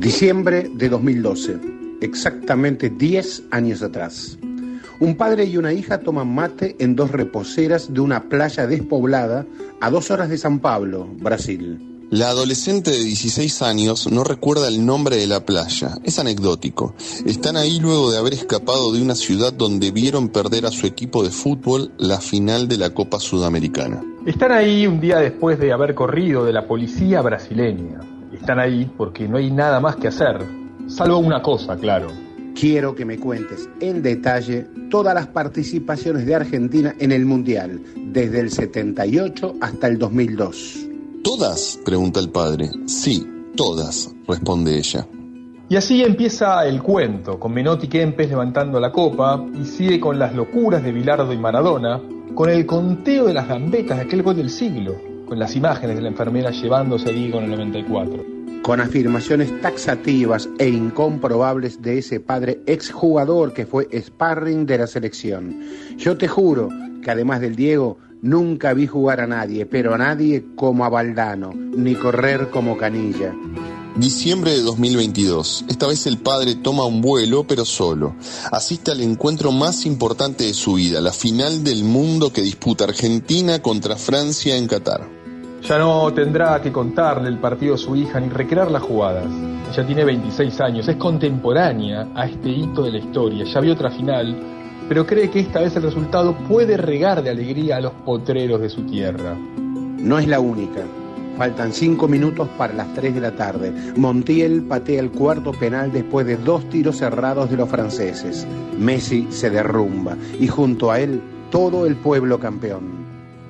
Diciembre de 2012, exactamente 10 años atrás. Un padre y una hija toman mate en dos reposeras de una playa despoblada a dos horas de San Pablo, Brasil. La adolescente de 16 años no recuerda el nombre de la playa. Es anecdótico. Están ahí luego de haber escapado de una ciudad donde vieron perder a su equipo de fútbol la final de la Copa Sudamericana. Están ahí un día después de haber corrido de la policía brasileña. Están ahí porque no hay nada más que hacer. Salvo una cosa, claro. Quiero que me cuentes en detalle todas las participaciones de Argentina en el Mundial, desde el 78 hasta el 2002. ¿Todas? pregunta el padre. Sí, todas, responde ella. Y así empieza el cuento, con Menotti Kempes levantando la copa y sigue con las locuras de Bilardo y Maradona, con el conteo de las gambetas de aquel gol del siglo, con las imágenes de la enfermera llevándose a Diego en el 94. Con afirmaciones taxativas e incomprobables de ese padre exjugador que fue sparring de la selección. Yo te juro que además del Diego, Nunca vi jugar a nadie, pero a nadie como a Valdano, ni correr como Canilla. Diciembre de 2022. Esta vez el padre toma un vuelo, pero solo. Asiste al encuentro más importante de su vida, la final del mundo que disputa Argentina contra Francia en Qatar. Ya no tendrá que contarle el partido a su hija ni recrear las jugadas. Ella tiene 26 años, es contemporánea a este hito de la historia. Ya vio otra final pero cree que esta vez el resultado puede regar de alegría a los potreros de su tierra. No es la única. Faltan cinco minutos para las tres de la tarde. Montiel patea el cuarto penal después de dos tiros cerrados de los franceses. Messi se derrumba y junto a él todo el pueblo campeón.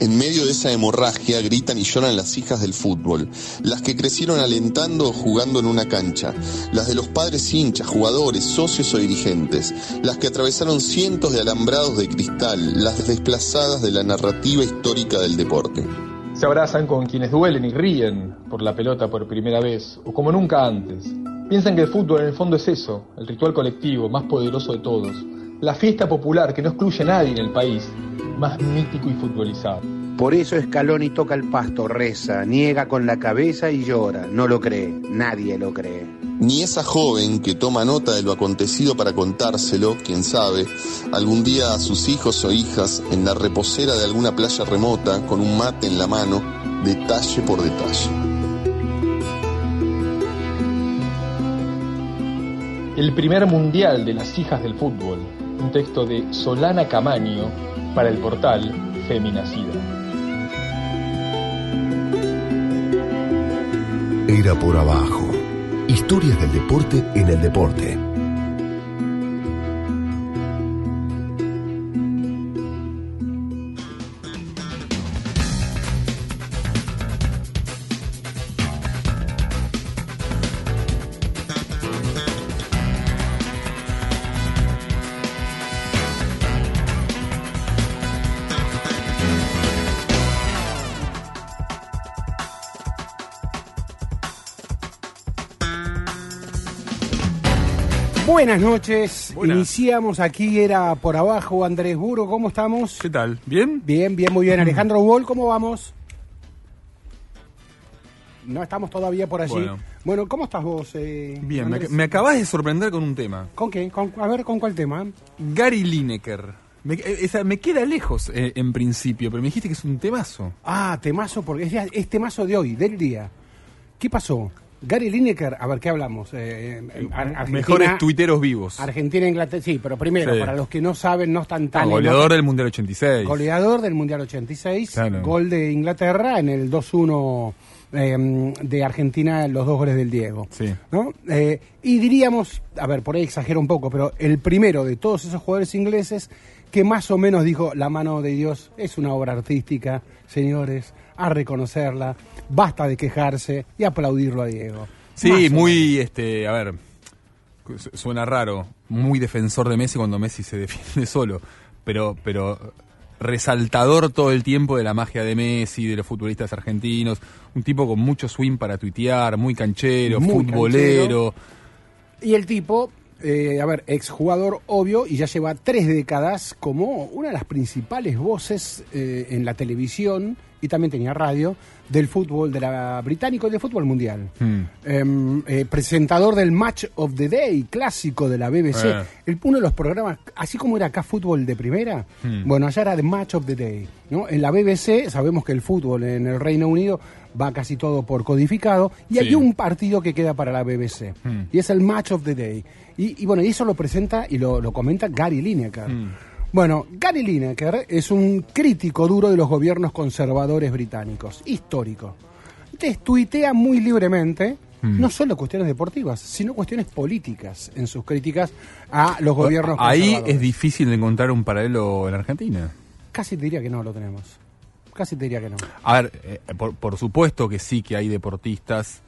En medio de esa hemorragia gritan y lloran las hijas del fútbol, las que crecieron alentando o jugando en una cancha, las de los padres hinchas, jugadores, socios o dirigentes, las que atravesaron cientos de alambrados de cristal, las desplazadas de la narrativa histórica del deporte. Se abrazan con quienes duelen y ríen por la pelota por primera vez, o como nunca antes. Piensan que el fútbol en el fondo es eso, el ritual colectivo más poderoso de todos, la fiesta popular que no excluye a nadie en el país, más mítico y futbolizado. Por eso Scaloni toca el pasto, reza, niega con la cabeza y llora. No lo cree, nadie lo cree. Ni esa joven que toma nota de lo acontecido para contárselo, quién sabe, algún día a sus hijos o hijas en la reposera de alguna playa remota con un mate en la mano, detalle por detalle. El primer mundial de las hijas del fútbol, un texto de Solana Camaño para el portal Feminacida. Era por abajo. Historias del deporte en el deporte. Buenas noches. Iniciamos aquí, era por abajo. Andrés Buro, ¿cómo estamos? ¿Qué tal? ¿Bien? Bien, bien, muy bien. Alejandro Wall, ¿cómo vamos? No estamos todavía por allí. Bueno, ¿cómo estás vos? Eh, bien, me, acabas de sorprender con un tema. ¿Con qué? a ver, ¿con cuál tema? Gary Lineker. Me, eh, me queda lejos eh, en principio, pero me dijiste que es un temazo. Ah, temazo, porque es, es temazo de hoy, del día. ¿Qué pasó? Gary Lineker, a ver, ¿qué hablamos? Eh, Mejores tuiteros vivos. Argentina, Inglaterra, sí, pero primero, para los que no saben, no están tan... goleador del Mundial 86. Goleador del Mundial 86, gol de Inglaterra en el 2-1 em, de Argentina, los dos goles del Diego. Sí. ¿no? Eh, y diríamos, a ver, por ahí exagero un poco, pero el primero de todos esos jugadores ingleses que más o menos dijo, la mano de Dios es una obra artística, señores, a reconocerla basta de quejarse y aplaudirlo a Diego. Sí, muy, este, a ver, suena raro, muy defensor de Messi cuando Messi se defiende solo, pero, pero resaltador todo el tiempo de la magia de Messi, de los futbolistas argentinos, un tipo con mucho swing para tuitear, muy canchero, futbolero. Y el tipo, eh, a ver, exjugador obvio y ya lleva tres décadas como una de las principales voces eh, en la televisión y también tenía radio del fútbol de la británico y del fútbol mundial. Hmm. Em, eh, presentador del Match of the Day, clásico de la BBC. Eh. El, uno de los programas, así como era acá fútbol de primera, Hmm. bueno, allá era The Match of the Day. ¿no? En la BBC sabemos que el fútbol en el Reino Unido va casi todo por codificado y hay un partido que queda para la BBC Hmm. y es el Match of the Day. Y, y bueno, y eso lo presenta y lo, lo comenta Gary Lineker. Bueno, Gary Lineker es un crítico duro de los gobiernos conservadores británicos, histórico. Entonces tuitea muy libremente, Hmm. no solo cuestiones deportivas, sino cuestiones políticas en sus críticas a los gobiernos Ahí conservadores. es difícil de encontrar un paralelo en Argentina. Casi te diría que no lo tenemos. Casi te diría que no. A ver, eh, por, por supuesto que sí que hay deportistas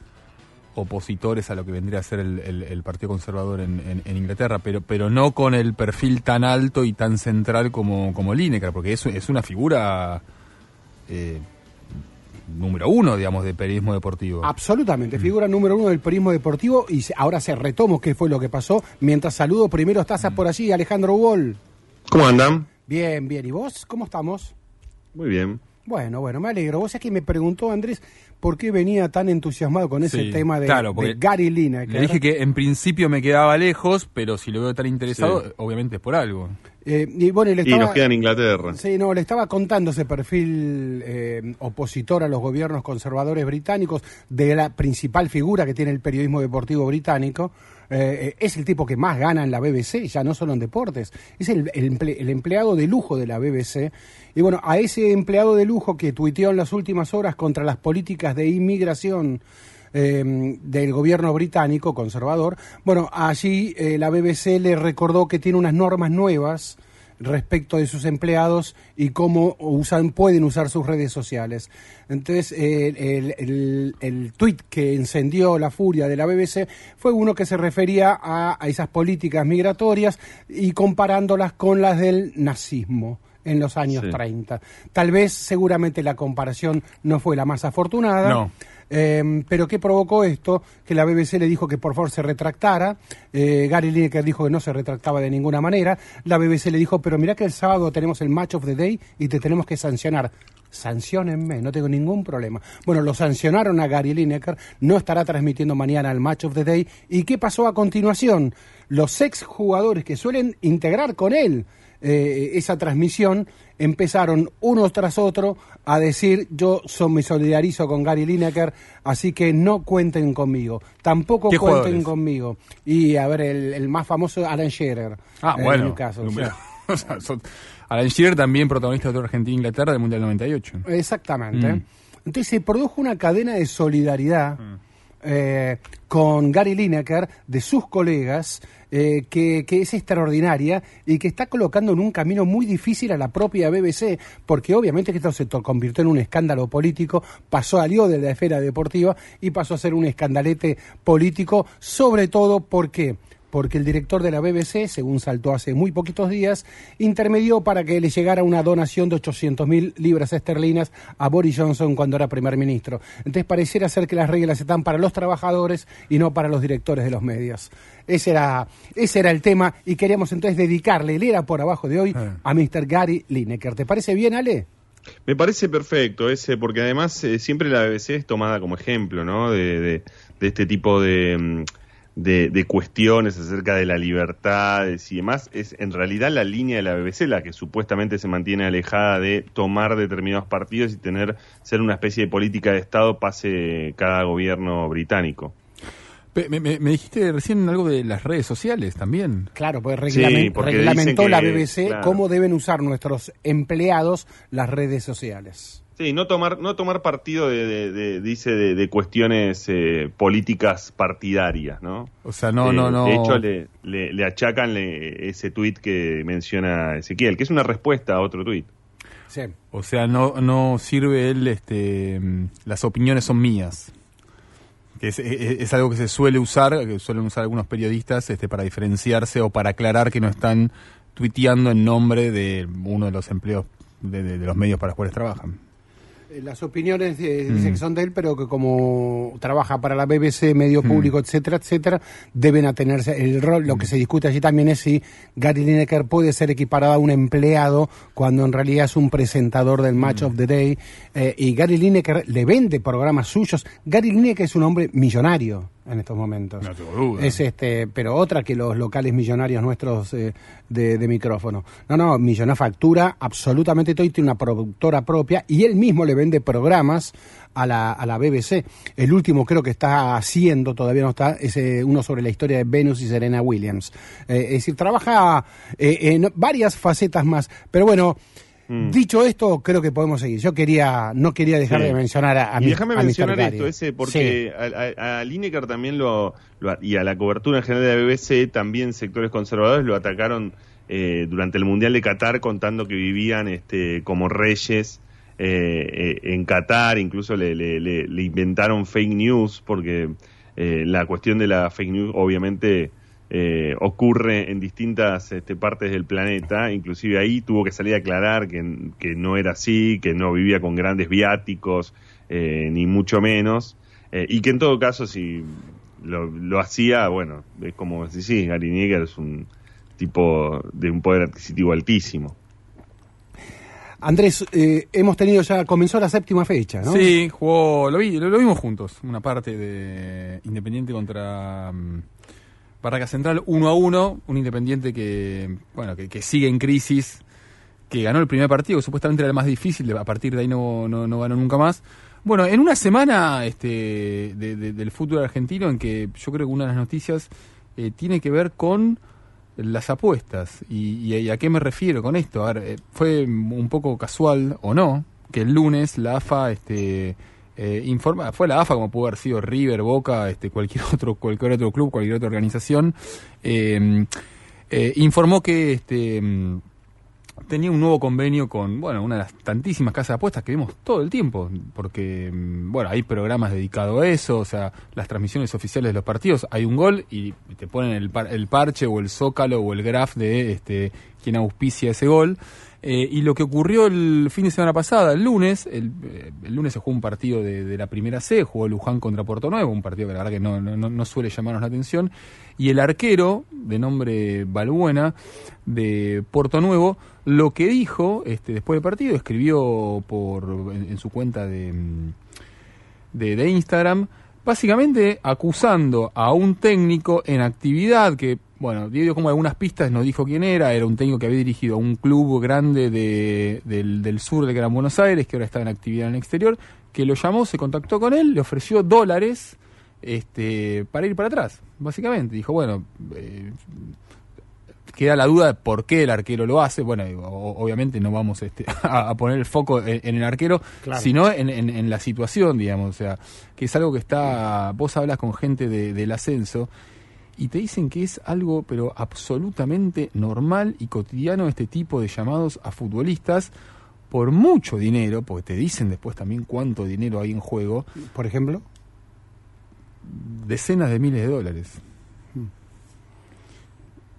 opositores a lo que vendría a ser el, el- el Partido Conservador en, en- en Inglaterra, pero, pero no con el perfil tan alto y tan central como, como Lineker, porque es, es una figura eh, número uno, digamos, de periodismo deportivo. Absolutamente, figura número uno del periodismo deportivo y ahora se retomo qué fue lo que pasó. Mientras saludo, primero estás por allí, Alejandro Wall. ¿Cómo andan? Bien, bien. ¿Y vos? ¿Cómo estamos? Muy bien. Bueno, bueno, me alegro. Vos es que me preguntó Andrés por qué venía tan entusiasmado con ese Sí, tema de, claro, de porque Gary Lineker. Le dije que en principio me quedaba lejos, pero si lo veo tan interesado, Sí. obviamente es por algo. Eh, y bueno, y le Y nos queda en Inglaterra. Sí, no, le estaba contando ese perfil eh, opositor a los gobiernos conservadores británicos de la principal figura que tiene el periodismo deportivo británico. Eh, eh, es el tipo que más gana en la BBC, ya no solo en deportes. Es el, el el empleado de lujo de la BBC. Y bueno, a ese empleado de lujo que tuiteó en las últimas horas contra las políticas de inmigración eh, del gobierno británico conservador. Bueno, allí eh, la BBC le recordó que tiene unas normas nuevas respecto de sus empleados y cómo usan, pueden usar sus redes sociales. Entonces, el, el, el tuit que encendió la furia de la BBC fue uno que se refería a, a esas políticas migratorias y comparándolas con las del nazismo en los años Sí. 30. Tal vez, seguramente, la comparación no fue la más afortunada. No. Eh, pero ¿qué provocó esto? Que la BBC le dijo que por favor se retractara. Eh, Gary Lineker dijo que no se retractaba de ninguna manera. La BBC le dijo, pero mira que el sábado tenemos el Match of the Day y te tenemos que sancionar. Sanciónenme, no tengo ningún problema. Bueno, lo sancionaron a Gary Lineker, no estará transmitiendo mañana el Match of the Day. ¿Y qué pasó a continuación? Los ex jugadores que suelen integrar con él eh, esa transmisión empezaron uno tras otro a decir yo me solidarizo con Gary Lineker, así que no cuenten conmigo, tampoco ¿Qué cuenten jugadores? conmigo. Y a ver, el, el más famoso Alan Shearer. Ah, en bueno. mi caso, o número- sea, o sea, son- Alan Shearer también protagonista de Argentina e Inglaterra del Mundial 98. Exactamente. Mm. Entonces se produjo una cadena de solidaridad Mm. Eh, con Gary Lineker, de sus colegas, eh, que, que es extraordinaria y que está colocando en un camino muy difícil a la propia BBC, porque obviamente que esto se convirtió en un escándalo político, pasó, salió de la esfera deportiva y pasó a ser un escandalete político, sobre todo porque porque el director de la BBC, según saltó hace muy poquitos días, intermedió para que le llegara una donación de 800 mil libras esterlinas a Boris Johnson cuando era primer ministro. Entonces pareciera ser que las reglas están para los trabajadores y no para los directores de los medios. Ese era, ese era el tema y queríamos entonces dedicarle el era por abajo de hoy Ah. a Mr. Gary Lineker. ¿Te parece bien, Ale? Me parece perfecto ese, porque además eh, siempre la BBC es tomada como ejemplo, ¿no? De, de- de este tipo de, mm, de, de cuestiones acerca de la libertad y demás. Es en realidad la línea de la BBC la que supuestamente se mantiene alejada de tomar determinados partidos y tener ser una especie de política de Estado pase cada gobierno británico. Me, me- me dijiste recién algo de las redes sociales también. Claro, pues Sí, reglamen- porque reglamentó la BBC claro. cómo deben usar nuestros empleados las redes sociales. Sí, no tomar, no tomar partido de, de- de- dice, de, de cuestiones eh, políticas partidarias, ¿no? O sea, no, Eh, no, no. De hecho, le, le, le achacan le- ese tuit que menciona Ezequiel, que es una respuesta a otro tuit. Sí. O sea, no, no sirve él, este, las opiniones son mías. Que es, es- es algo que se suele usar, que suelen usar algunos periodistas este, para diferenciarse o para aclarar que no están tuiteando en nombre de uno de los empleos de, de- de los medios para los cuales trabajan. Las opiniones eh, Mm. dicen que son de él, pero que como trabaja para la BBC, medio Mm. público, etcétera, etcétera, deben atenerse el rol. Mm. Lo que se discute allí también es si Gary Lineker puede ser equiparado a un empleado cuando en realidad es un presentador del Match Mm. of the Day. eh, y Gary Lineker le vende programas suyos. Gary Lineker es un hombre millonario en estos momentos. No tengo duda. Es este, pero otra que los locales millonarios nuestros eh, de, de micrófono. No, no, millonario factura absolutamente todo y tiene una productora propia y él mismo le vende programas a la, a la BBC. El último creo que está haciendo, todavía no está, es eh, uno sobre la historia de Venus y Serena Williams. Eh, es decir, trabaja eh, en varias facetas más. Pero bueno, dicho esto, creo que podemos seguir. Yo quería, no quería dejar Sí. de mencionar a, a y mi- déjame Mr. mencionar esto, ese, porque a, a- a Lineker también lo, lo- y a la cobertura en general de la BBC, también sectores conservadores lo atacaron eh, durante el Mundial de Qatar contando que vivían este, como reyes eh, eh, en Qatar, incluso le, le- le- le inventaron fake news, porque eh, la cuestión de la fake news obviamente eh, ocurre en distintas este, partes del planeta, inclusive ahí tuvo que salir a aclarar que, que no era así, que no vivía con grandes viáticos, eh, ni mucho menos, eh, y que en todo caso si lo, lo hacía, bueno, es como si sí, Gary Nieger es un tipo de un poder adquisitivo altísimo. Andrés, eh, hemos tenido ya, comenzó la séptima fecha, ¿no? Sí, jugó, lo, vi, lo, lo vimos juntos, una parte de Independiente contra mm, Barraca Central, 1 a 1, un Independiente que, bueno, que, sigue en crisis, que ganó el primer partido, que supuestamente era el más difícil, a partir de ahí no, no, no ganó nunca más. Bueno, en una semana este, de- de- del fútbol argentino en que yo creo que una de las noticias eh, tiene que ver con las apuestas. Y, y a qué me refiero con esto? A ver, eh, fue un poco casual o no que el lunes la AFA este, eh, informa, fue la AFA como pudo haber sido River, Boca, este, cualquier otro, cualquier otro club, cualquier otra organización, eh, eh, informó que este mm, tenía un nuevo convenio con, bueno, una de las tantísimas casas de apuestas que vemos todo el tiempo, porque, mm, bueno, hay programas dedicados a eso, o sea, las transmisiones oficiales de los partidos, hay un gol y te ponen el, par- el parche o el zócalo o el graph de este quien auspicia ese gol. Eh, y lo que ocurrió el fin de semana pasada, el lunes, el, eh, lunes se jugó un partido de, la primera C, jugó Luján contra Puerto Nuevo, un partido que la verdad que no, no, no- suele llamarnos la atención, y el arquero, de nombre Balbuena, de Puerto Nuevo, lo que dijo este, después del partido, escribió por en, su cuenta mm, de, de Instagram, básicamente acusando a un técnico en actividad que, bueno, dio como algunas pistas, no dijo quién era, era un técnico que había dirigido a un club grande de, del, del sur de Gran Buenos Aires, que ahora está en actividad en el exterior, que lo llamó, se contactó con él, le ofreció dólares este, para ir para atrás, básicamente. Dijo, bueno, eh, queda la duda de por qué el arquero lo hace. Bueno, obviamente no vamos este, a, a poner el foco en, en el arquero, Claro. sino en, en- en la situación, digamos. O sea, que es algo que está. Vos hablas con gente de- del ascenso y te dicen que es algo, pero absolutamente normal y cotidiano este tipo de llamados a futbolistas por mucho dinero, porque te dicen después también cuánto dinero hay en juego, Por ejemplo. decenas de miles de dólares.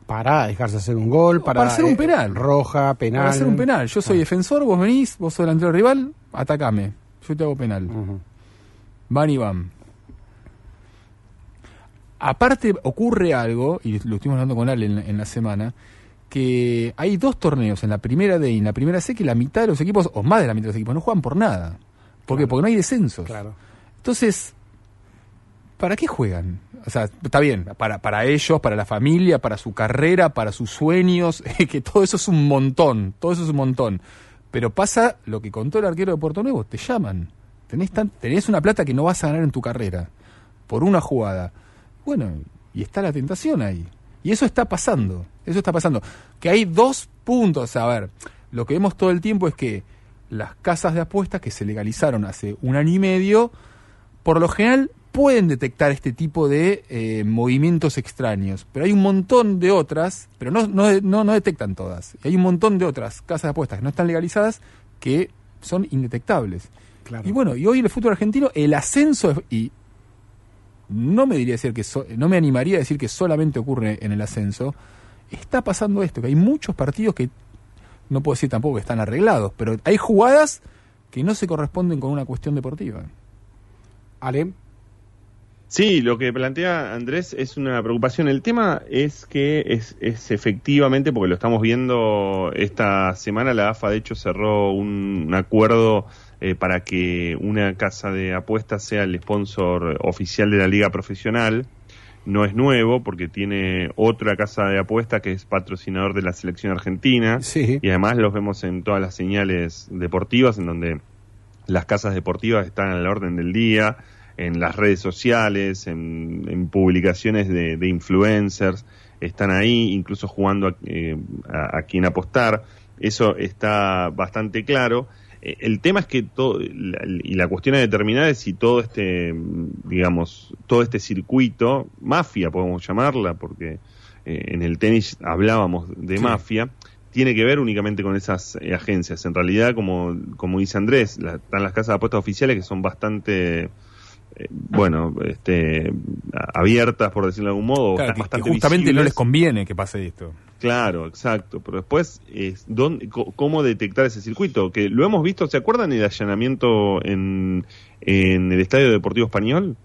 Para dejarse hacer un gol, para, Para hacer un eh, penal. roja, penal. Para hacer un penal. Yo Ah. soy defensor, vos venís, vos sos delantero rival, atacame. Yo te hago penal. Ujú. Van y van. Aparte ocurre algo, y lo estuvimos hablando con Ale en, en la semana, que hay dos torneos en la primera D y en la primera C que la mitad de los equipos, o más de la mitad de los equipos, no juegan por nada. ¿Por qué? Porque no hay descensos. Claro. Entonces, ¿para qué juegan? O sea, está bien, para, para ellos, para la familia, para su carrera, para sus sueños, que todo eso es un montón, todo eso es un montón. Pero pasa lo que contó el arquero de Puerto Nuevo, te llaman. Tenés, tan- tenés una plata que no vas a ganar en tu carrera, por una jugada. Bueno, y está la tentación ahí. Y eso está pasando, eso está pasando. Que hay dos puntos, a ver, lo que vemos todo el tiempo es que las casas de apuestas que se legalizaron hace un año y medio, por lo general pueden detectar este tipo de eh, movimientos extraños, pero hay un montón de otras, pero no, no, no, no detectan todas. Y hay un montón de otras casas de apuestas que no están legalizadas que son indetectables. Claro. Y bueno, y hoy el fútbol argentino, el ascenso, y no me diría decir que so- no me animaría a decir que solamente ocurre en el ascenso, está pasando esto, que hay muchos partidos que no puedo decir tampoco que están arreglados, pero hay jugadas que no se corresponden con una cuestión deportiva. Ale. Sí, lo que plantea Andrés es una preocupación. El tema es que es, es, efectivamente, porque lo estamos viendo esta semana, la AFA de hecho cerró un, un acuerdo eh, para que una casa de apuestas sea el sponsor oficial de la liga profesional. No es nuevo porque tiene otra casa de apuestas que es patrocinador de la selección argentina Sí. y además los vemos en todas las señales deportivas en donde las casas deportivas están a la orden del día, en las redes sociales, en, en publicaciones de, de influencers, están ahí, incluso jugando a, eh, a- a quien apostar. Eso está bastante claro. Eh, El tema es que todo, la- y la cuestión a determinar es si todo este, digamos, todo este circuito, mafia podemos llamarla, porque eh, en el tenis hablábamos de Sí. mafia, tiene que ver únicamente con esas eh, agencias. En realidad, como, como dice Andrés, la- están las casas de apuestas oficiales que son bastante, bueno, este, abiertas, por decirlo de algún modo, Claro, que- justamente no les conviene que pase esto. Claro, exacto. Pero después, es dónde, ¿cómo detectar ese circuito? Que lo hemos visto, ¿se acuerdan el allanamiento en, en el Estadio Deportivo Español?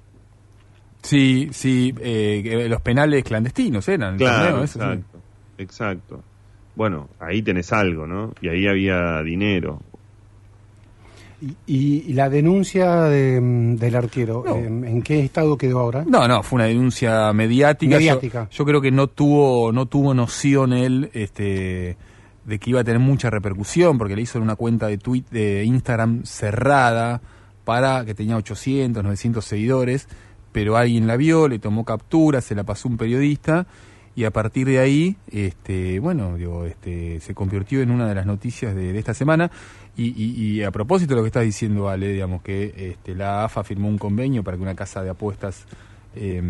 Sí, sí, eh, los penales clandestinos eran. Claro, torneo, eso sí. exacto. Exacto. Bueno, ahí tenés algo, ¿no? Y ahí había dinero. Y, y- la denuncia de, del arquero, No. eh, ¿en qué estado quedó ahora? No, no, fue una denuncia mediática. Mediática. Yo, yo creo que no tuvo, no tuvo noción él, este, de que iba a tener mucha repercusión, porque le hizo en una cuenta de tweet de Instagram cerrada para que tenía 800, 900 seguidores, pero alguien la vio, le tomó captura, se la pasó un periodista y a partir de ahí, este, bueno, digo, este, se convirtió en una de las noticias de, esta semana. Y, y- y a propósito de lo que estás diciendo, Ale, digamos que este, la AFA firmó un convenio para que una casa de apuestas eh,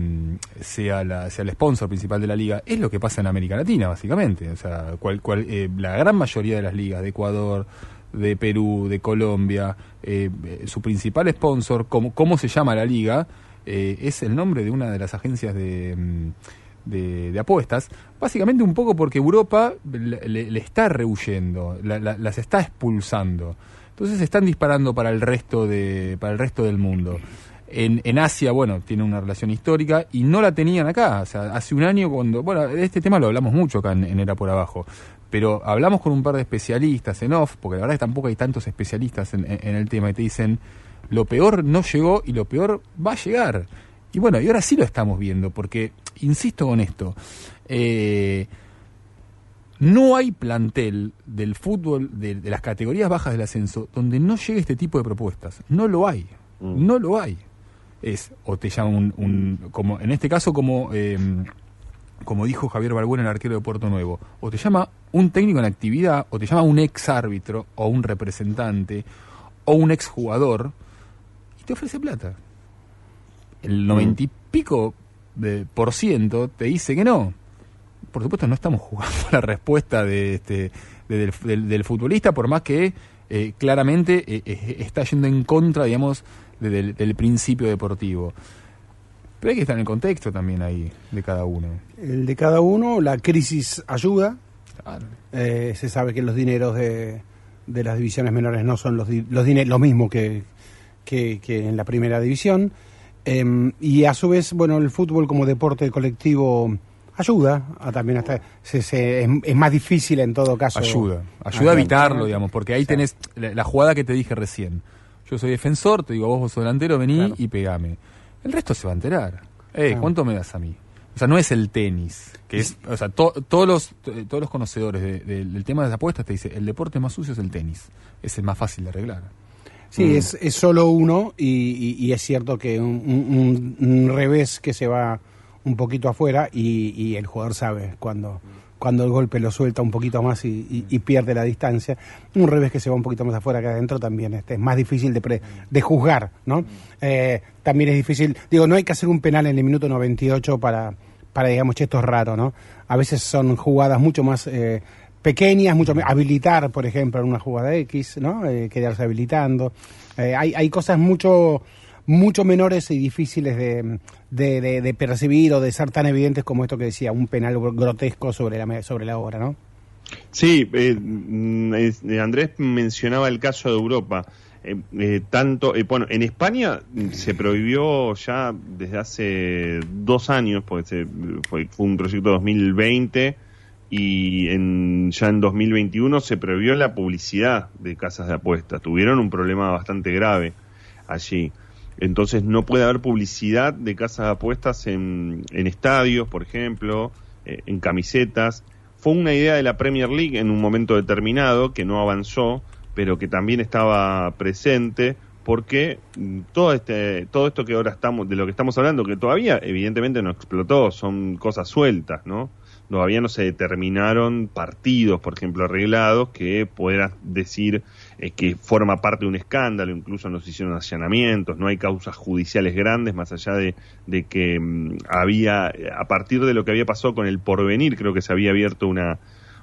sea, sea el sponsor principal de la liga. Es lo que pasa en América Latina, básicamente. O sea, cual, cual, eh, la gran mayoría de las ligas de Ecuador, de Perú, de Colombia, eh, su principal sponsor, como, ¿cómo se llama la liga? Eh, es el nombre de una de las agencias de, mm, de, de apuestas, básicamente un poco porque Europa le, está rehuyendo, la- la- las está expulsando. Entonces están disparando para el resto de, para el resto del mundo. En, en Asia, bueno, tiene una relación histórica y no la tenían acá. O sea, hace un año cuando, bueno, de este tema lo hablamos mucho acá en, en Era por Abajo, pero hablamos con un par de especialistas en off, porque la verdad que tampoco hay tantos especialistas en- en el tema y te dicen, lo peor no llegó y lo peor va a llegar. Y bueno, y ahora sí lo estamos viendo, porque, insisto con esto, eh, no hay plantel del fútbol, de, de las categorías bajas del ascenso, donde no llegue este tipo de propuestas. No lo hay. Mm. No lo hay. Es, o te llama un, un- como en este caso, como, eh, como dijo Javier Balbuena, el arquero de Puerto Nuevo, o te llama un técnico en actividad, o te llama un ex árbitro, o un representante, o un ex jugador, y te ofrece plata. El noventa y pico de por ciento te dice que no por supuesto no estamos jugando la respuesta de este de- del, del- del futbolista por más que eh, claramente eh, está yendo en contra digamos de- del, del principio deportivo pero hay que estar en el contexto también ahí de cada uno El de cada uno, la crisis ayuda. Claro. Eh, se sabe que los dineros de, de las divisiones menores no son los, di- los dine- lo mismo que, que, que en la primera división. Em, y a su vez, bueno, el fútbol como deporte colectivo ayuda a también hasta se, se- es, es más difícil en todo caso ayuda ayuda a evitarlo digamos porque ahí Sí. tenés la, la jugada que te dije recién. Yo soy defensor te digo vos vos sos delantero vení Claro. y pegame. El resto se va a enterar. Eh Claro. cuánto me das a mí o sea no es el tenis que es o sea to- todos los to- todos los conocedores de- de- del tema de las apuestas te dicen el deporte más sucio es el tenis. Es el más fácil de arreglar Sí, Mm. es, es solo uno y, y- y es cierto que un, un- un revés que se va un poquito afuera y, y el jugador sabe cuando, cuando el golpe lo suelta un poquito más y, pierde la distancia. Un revés que se va un poquito más afuera que adentro también este, es más difícil de, pre- de juzgar, ¿no? Eh, también es difícil, digo, no hay que hacer un penal en el minuto 98 para, para digamos, che, esto es raro, ¿no? A veces son jugadas mucho más... eh, pequeñas, mucho habilitar, por ejemplo, en una jugada X, ¿no? Eh, quedarse habilitando. Eh, hay, hay cosas mucho mucho menores y difíciles de, de, de- de percibir o de ser tan evidentes como esto que decía, un penal gr- grotesco sobre la, sobre la hora, ¿no? Sí, eh, mm, eh, Andrés mencionaba el caso de Europa. eh, eh, tanto, bueno, en España mm, se prohibió ya desde hace dos años, porque se- fue, fue un proyecto 2020 y en, ya en 2021 se prohibió la publicidad de casas de apuestas. Tuvieron un problema bastante grave allí. Entonces no puede haber publicidad de casas de apuestas en, estadios, por ejemplo, eh, en camisetas. Fue una idea de la Premier League en un momento determinado que no avanzó, pero que también estaba presente porque mm, todo este todo esto que ahora estamos de lo que estamos hablando que todavía evidentemente no explotó, son cosas sueltas, ¿no? Todavía no se determinaron partidos, por ejemplo, arreglados que puedas decir eh, que forma parte de un escándalo, incluso no se hicieron allanamientos, no hay causas judiciales grandes, más allá de, de que mm, había, a partir de lo que había pasado con el porvenir, creo que se había abierto una,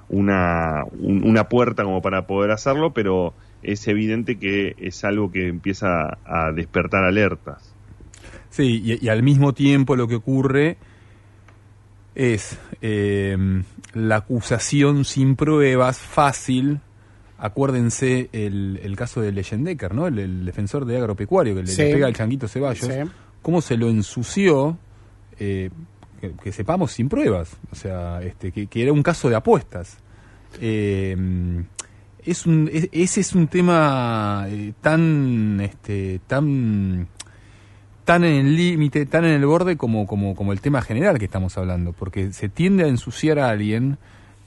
una, un- una puerta como para poder hacerlo, pero es evidente que es algo que empieza a despertar alertas. Sí, y al mismo tiempo lo que ocurre es eh, la acusación sin pruebas fácil. Acuérdense el, el caso de Leyendecker, ¿no? El, el defensor de agropecuario que le, Sí. le pega al changuito Ceballos. Sí. ¿Cómo se lo ensució? eh, que, que sepamos sin pruebas. O sea, este, que, que era un caso de apuestas. Eh, es un, es- ese es un tema eh, tan, este, tan tan en el límite, tan en el borde como, como, como el tema general que estamos hablando, porque se tiende a ensuciar a alguien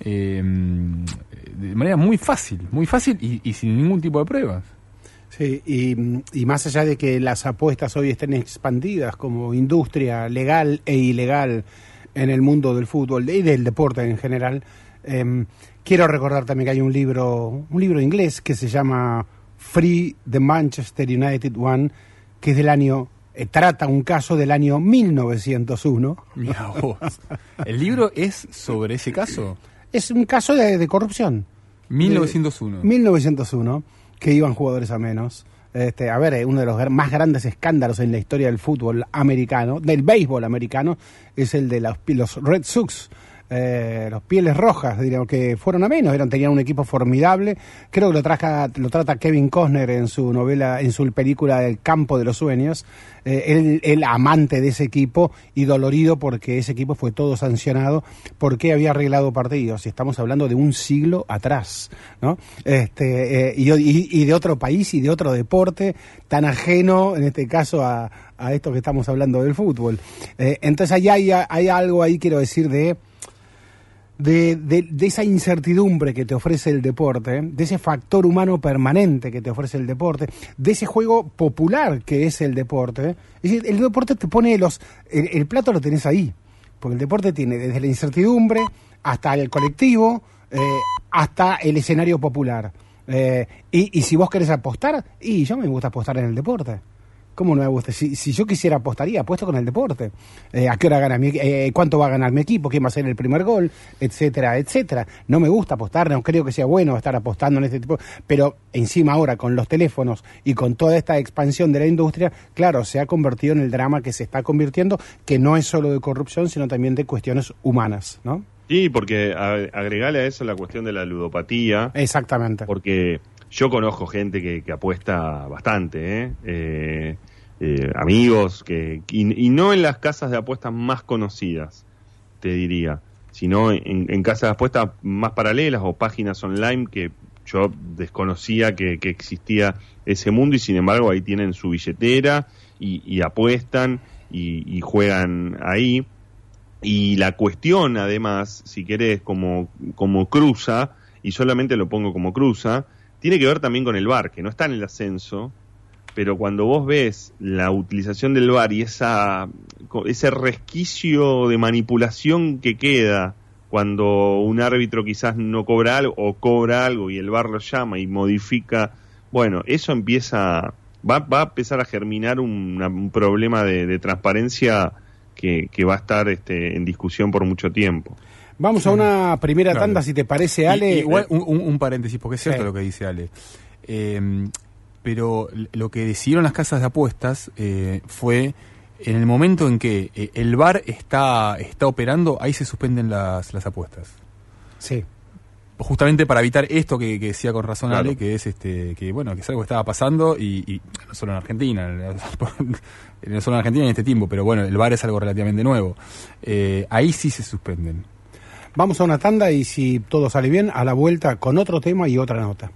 eh, de manera muy fácil, muy fácil y, sin ningún tipo de pruebas. Sí, y, y más allá de que las apuestas hoy estén expandidas como industria legal e ilegal en el mundo del fútbol y del deporte en general, em, quiero recordar también que hay un libro, un libro inglés que se llama Free the Manchester United One, que es del año, eh, trata un caso del año 1901. Mira vos. ¿El libro es sobre ese caso? Es un caso de, de corrupción. 1901. 1901, que iban jugadores a menos. Este, a ver, eh, uno de los más grandes escándalos en la historia del fútbol americano, del béisbol americano, es el de los, los Red Sox, eh, los Pieles Rojas, diríamos, que fueron a menos, eran, tenían un equipo formidable. Creo que lo, traja, lo trata Kevin Costner en su novela, en su película El campo de los sueños. Eh, él, amante de ese equipo y dolorido porque ese equipo fue todo sancionado porque había arreglado partidos. Y estamos hablando de un siglo atrás, ¿no? Este, eh, y, de otro país y de otro deporte tan ajeno, en este caso, a, a esto que estamos hablando del fútbol. Eh, entonces, ahí hay, hay algo ahí, quiero decir, de de, de- de esa incertidumbre que te ofrece el deporte, de ese factor humano permanente que te ofrece el deporte, de ese juego popular que es el deporte. Es decir, el deporte te pone los... El, el plato lo tenés ahí, porque el deporte tiene desde la incertidumbre hasta el colectivo, eh, hasta el escenario popular. Eh, y, y si vos querés apostar, y yo me gusta apostar en el deporte. ¿Cómo no me gusta? Si, si yo quisiera apostaría, apuesto con el deporte. Eh, ¿A qué hora gana mi equi- eh, ¿Cuánto va a ganar mi equipo? ¿Quién va a hacer el primer gol? Etcétera, etcétera. No me gusta apostar, no creo que sea bueno estar apostando en este tipo. Pero encima ahora, con los teléfonos y con toda esta expansión de la industria, claro, se ha convertido en el drama que se está convirtiendo, que no es solo de corrupción, sino también de cuestiones humanas, ¿no? Sí, porque agregale a eso la cuestión de la ludopatía, Exactamente. porque yo conozco gente que, que apuesta bastante, ¿eh? Eh, eh, amigos, que y, no en las casas de apuestas más conocidas, te diría, sino en, casas de apuestas más paralelas o páginas online que yo desconocía que, existía ese mundo y sin embargo ahí tienen su billetera y, y apuestan y, y juegan ahí. Y la cuestión, además, si querés, como, como cruza, y solamente lo pongo como cruza, tiene que ver también con el VAR, que no está en el ascenso, pero cuando vos ves la utilización del VAR y esa, ese resquicio de manipulación que queda cuando un árbitro quizás no cobra algo o cobra algo y el VAR lo llama y modifica, bueno, eso empieza, va, va a empezar a germinar un problema de, de transparencia que, que va a estar este, en discusión por mucho tiempo. Vamos a una primera Claro. tanda, si te parece, Y- Ale. igual, un, un- un paréntesis, porque es cierto Sí. lo que dice Ale. Eh, pero lo que decidieron las casas de apuestas eh, fue en el momento en que eh, el VAR está, está operando, ahí se suspenden las, las apuestas. Sí. justamente para evitar esto que, que decía con razón Claro. Ale, que es este, que bueno, que es algo que estaba pasando y, y no solo en Argentina, no solo en Argentina en este tiempo, pero bueno, el VAR es algo relativamente nuevo. Eh, ahí sí se suspenden. Vamos a una tanda y si todo sale bien, a la vuelta con otro tema y otra nota.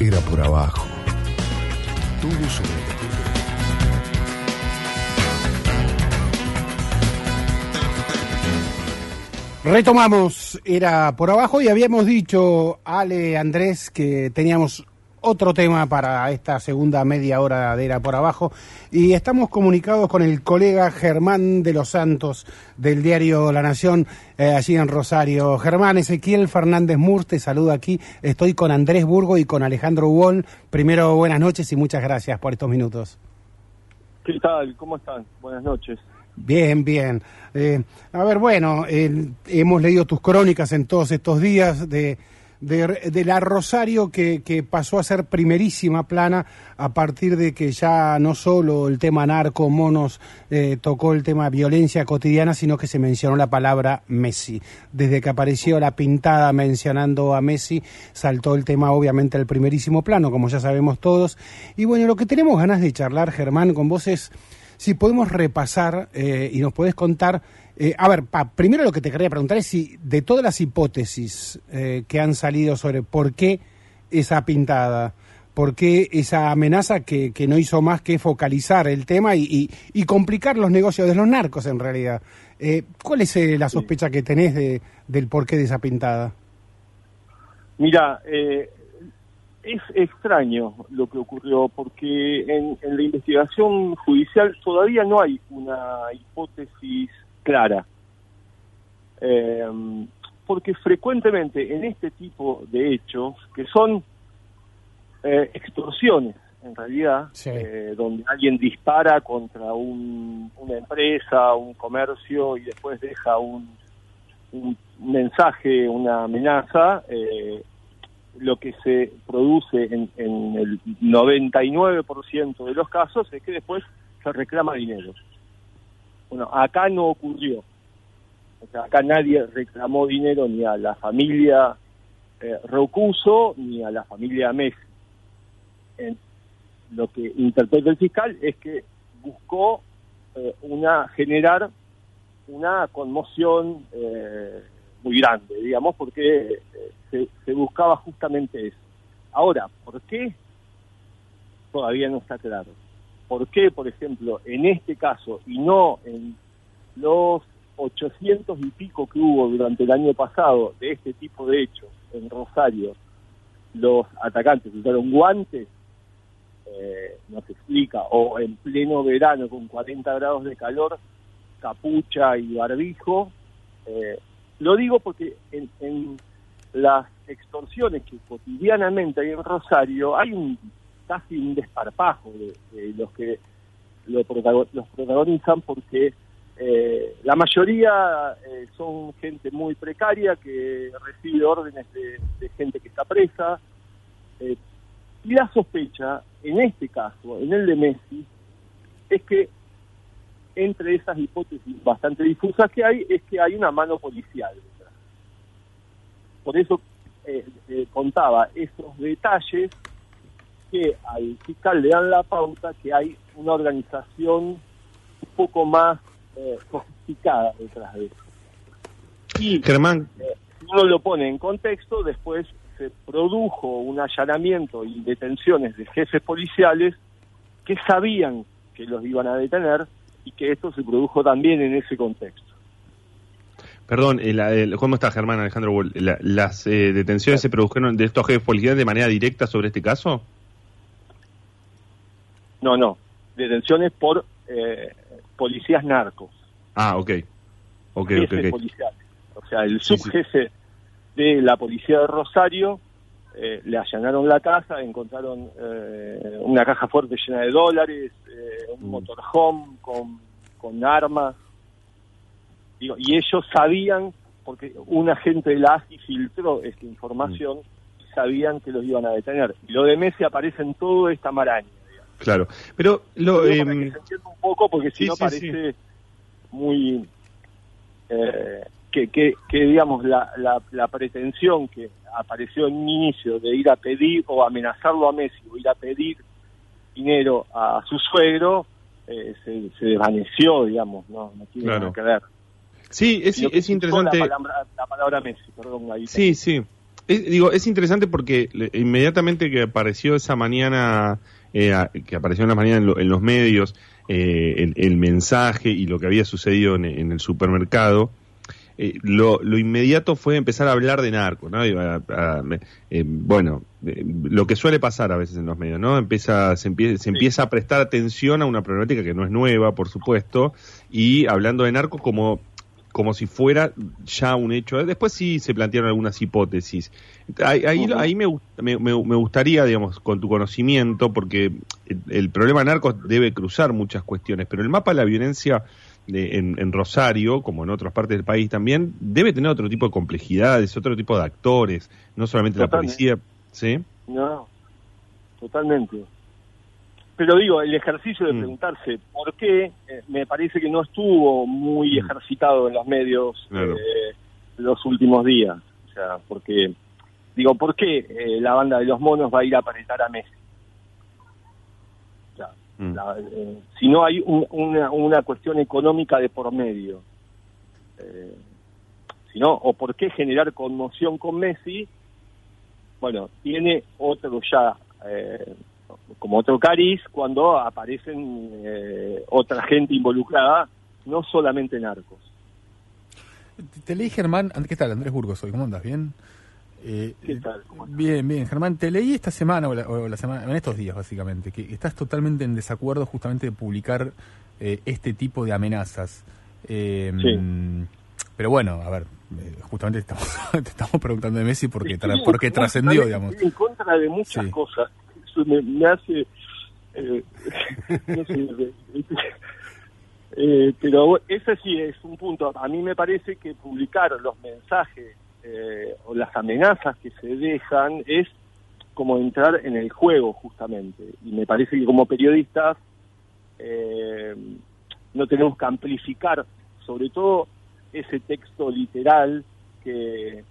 Era por abajo. Todo sobre. Retomamos, era por abajo y habíamos dicho, Ale, Andrés, que teníamos otro tema para esta segunda media hora de Era por abajo y estamos comunicados con el colega Germán de los Santos del diario La Nación, eh, allí en Rosario. Germán, Ezequiel Fernández Murs te saluda aquí, estoy con Andrés Burgo y con Alejandro Wall. Primero, buenas noches y muchas gracias por estos minutos. ¿Qué tal? ¿Cómo están? Buenas noches. Bien, bien. Eh, a ver, bueno, eh, hemos leído tus crónicas en todos estos días de, de, de la Rosario que, que pasó a ser primerísima plana a partir de que ya no solo el tema narco, monos, eh, tocó el tema violencia cotidiana, sino que se mencionó la palabra Messi. Desde que apareció la pintada mencionando a Messi, saltó el tema obviamente al primerísimo plano, como ya sabemos todos. Y bueno, lo que tenemos ganas de charlar, Germán, con vos es si podemos repasar eh, y nos podés contar, eh, a ver, pa, primero lo que te quería preguntar es si de todas las hipótesis eh, que han salido sobre por qué esa pintada, por qué esa amenaza que, que no hizo más que focalizar el tema y, y, y complicar los negocios de los narcos en realidad, eh, ¿cuál es eh, la sospecha que tenés de, del porqué de esa pintada? Mira, eh, es extraño lo que ocurrió porque en, en la investigación judicial todavía no hay una hipótesis clara. Eh, porque frecuentemente en este tipo de hechos, que son eh, extorsiones en realidad, Sí. eh, donde alguien dispara contra un- una empresa, un comercio y después deja un, un mensaje, una amenaza, eh, lo que se produce en, en el 99% de los casos es que después se reclama dinero. Bueno, acá no ocurrió. O sea, acá nadie reclamó dinero ni a la familia eh, Rocuso ni a la familia Messi. Lo que interpreta el fiscal es que buscó eh, una generar una conmoción eh, muy grande, digamos, porque eh, se, se buscaba justamente eso. Ahora, ¿por qué? Todavía no está claro. ¿Por qué, por ejemplo, en este caso y no en los 800 y pico que hubo durante el año pasado de este tipo de hechos en Rosario, los atacantes usaron guantes? Eh, no se explica, o en pleno verano con 40 grados de calor, capucha y barbijo. Eh, lo digo porque en, en las extorsiones que cotidianamente hay en Rosario hay un casi un desparpajo de, los que lo protago- los protagonizan porque eh, la mayoría eh, son gente muy precaria que recibe órdenes de, gente que está presa. eh, y la sospecha, en este caso, en el de Messi, es que entre esas hipótesis bastante difusas que hay, es que hay una mano policial. detrás. Por eso contaba esos detalles que al fiscal le dan la pauta que hay una organización un poco más eh, sofisticada detrás de eso. Y Germán, eh, uno lo pone en contexto, después se produjo un allanamiento y detenciones de jefes policiales que sabían que los iban a detener y que esto se produjo también en ese contexto. perdón, el- el- ¿cómo está Germán Alejandro? La- ¿Las eh, detenciones se produjeron de estos jefes policiales de manera directa sobre este caso? No, no, detenciones por eh, policías narcos, Ah, ok. Ok, ok, jefes ok. policiales. O sea, el Sí, sí. subjefe de la policía de Rosario eh, le allanaron la casa, encontraron eh, una caja fuerte llena de dólares, eh, un Mm. motorhome con, con armas. Digo, y ellos sabían, porque un agente de la AFI filtró esta información, y sabían que los iban a detener. Y lo de Messi aparece en toda esta maraña. Claro. Pero lo, para em, que se entienda un poco, porque si sí, no sí, parece muy... eh, que, que, que, digamos, la, la, la, pretensión que apareció en un inicio de ir a pedir o amenazarlo a Messi o ir a pedir dinero a su suegro, eh, se, se, desvaneció, digamos, no, no tiene nada que ver. Sí, es, es interesante. La palabra, la palabra Messi, perdón. Ahí sí, sí. Es, digo, es interesante porque inmediatamente que apareció esa mañana, eh, que apareció en la mañana en, los medios, eh, el, el, mensaje y lo que había sucedido en, en el supermercado, eh, lo, lo, inmediato fue empezar a hablar de narcos, ¿no? Eh, bueno, eh, lo que suele pasar a veces en los medios, ¿no? Empieza, se, empieza, se empieza a prestar atención a una problemática que no es nueva, por supuesto, y hablando de narcos como como si fuera ya un hecho. Después sí se plantearon algunas hipótesis. Ahí, ahí, me, me, me, gustaría, digamos, con tu conocimiento, porque el, el problema de narcos debe cruzar muchas cuestiones, pero el mapa de la violencia en, Rosario, como en otras partes del país también, debe tener otro tipo de complejidades, otro tipo de actores, no solamente la policía, ¿sí? No, totalmente. Pero digo, el ejercicio de mm. preguntarse por qué, eh, me parece que no estuvo muy mm. ejercitado en los medios eh, los últimos días. O sea, porque, digo, ¿por qué eh, la banda de los monos va a ir a apretar a Messi? Mm. Eh, si no hay una, una, cuestión económica de por medio. Eh, si no, o por qué generar conmoción con Messi, bueno, tiene otro ya, eh, como otro cariz, cuando aparecen eh, otra gente involucrada, no solamente narcos. Te leí, Germán, ¿qué tal? Andrés Burgos hoy, ¿cómo andas? ¿Bien? Eh, bien, bien, Germán, te leí esta semana o la, semana, en estos días básicamente, que estás totalmente en desacuerdo justamente de publicar eh, este tipo de amenazas. Em, pero bueno, a ver, eh, justamente estamos, te estamos preguntando de Messi porque, porque trascendió, digamos. En contra de muchas cosas. Eso me, hace. no sé, pero ese sí es un punto. A mí me parece que publicar los mensajes eh, o las amenazas que se dejan es como entrar en el juego justamente. Y me parece que como periodistas eh, no tenemos que amplificar sobre todo ese texto literal que,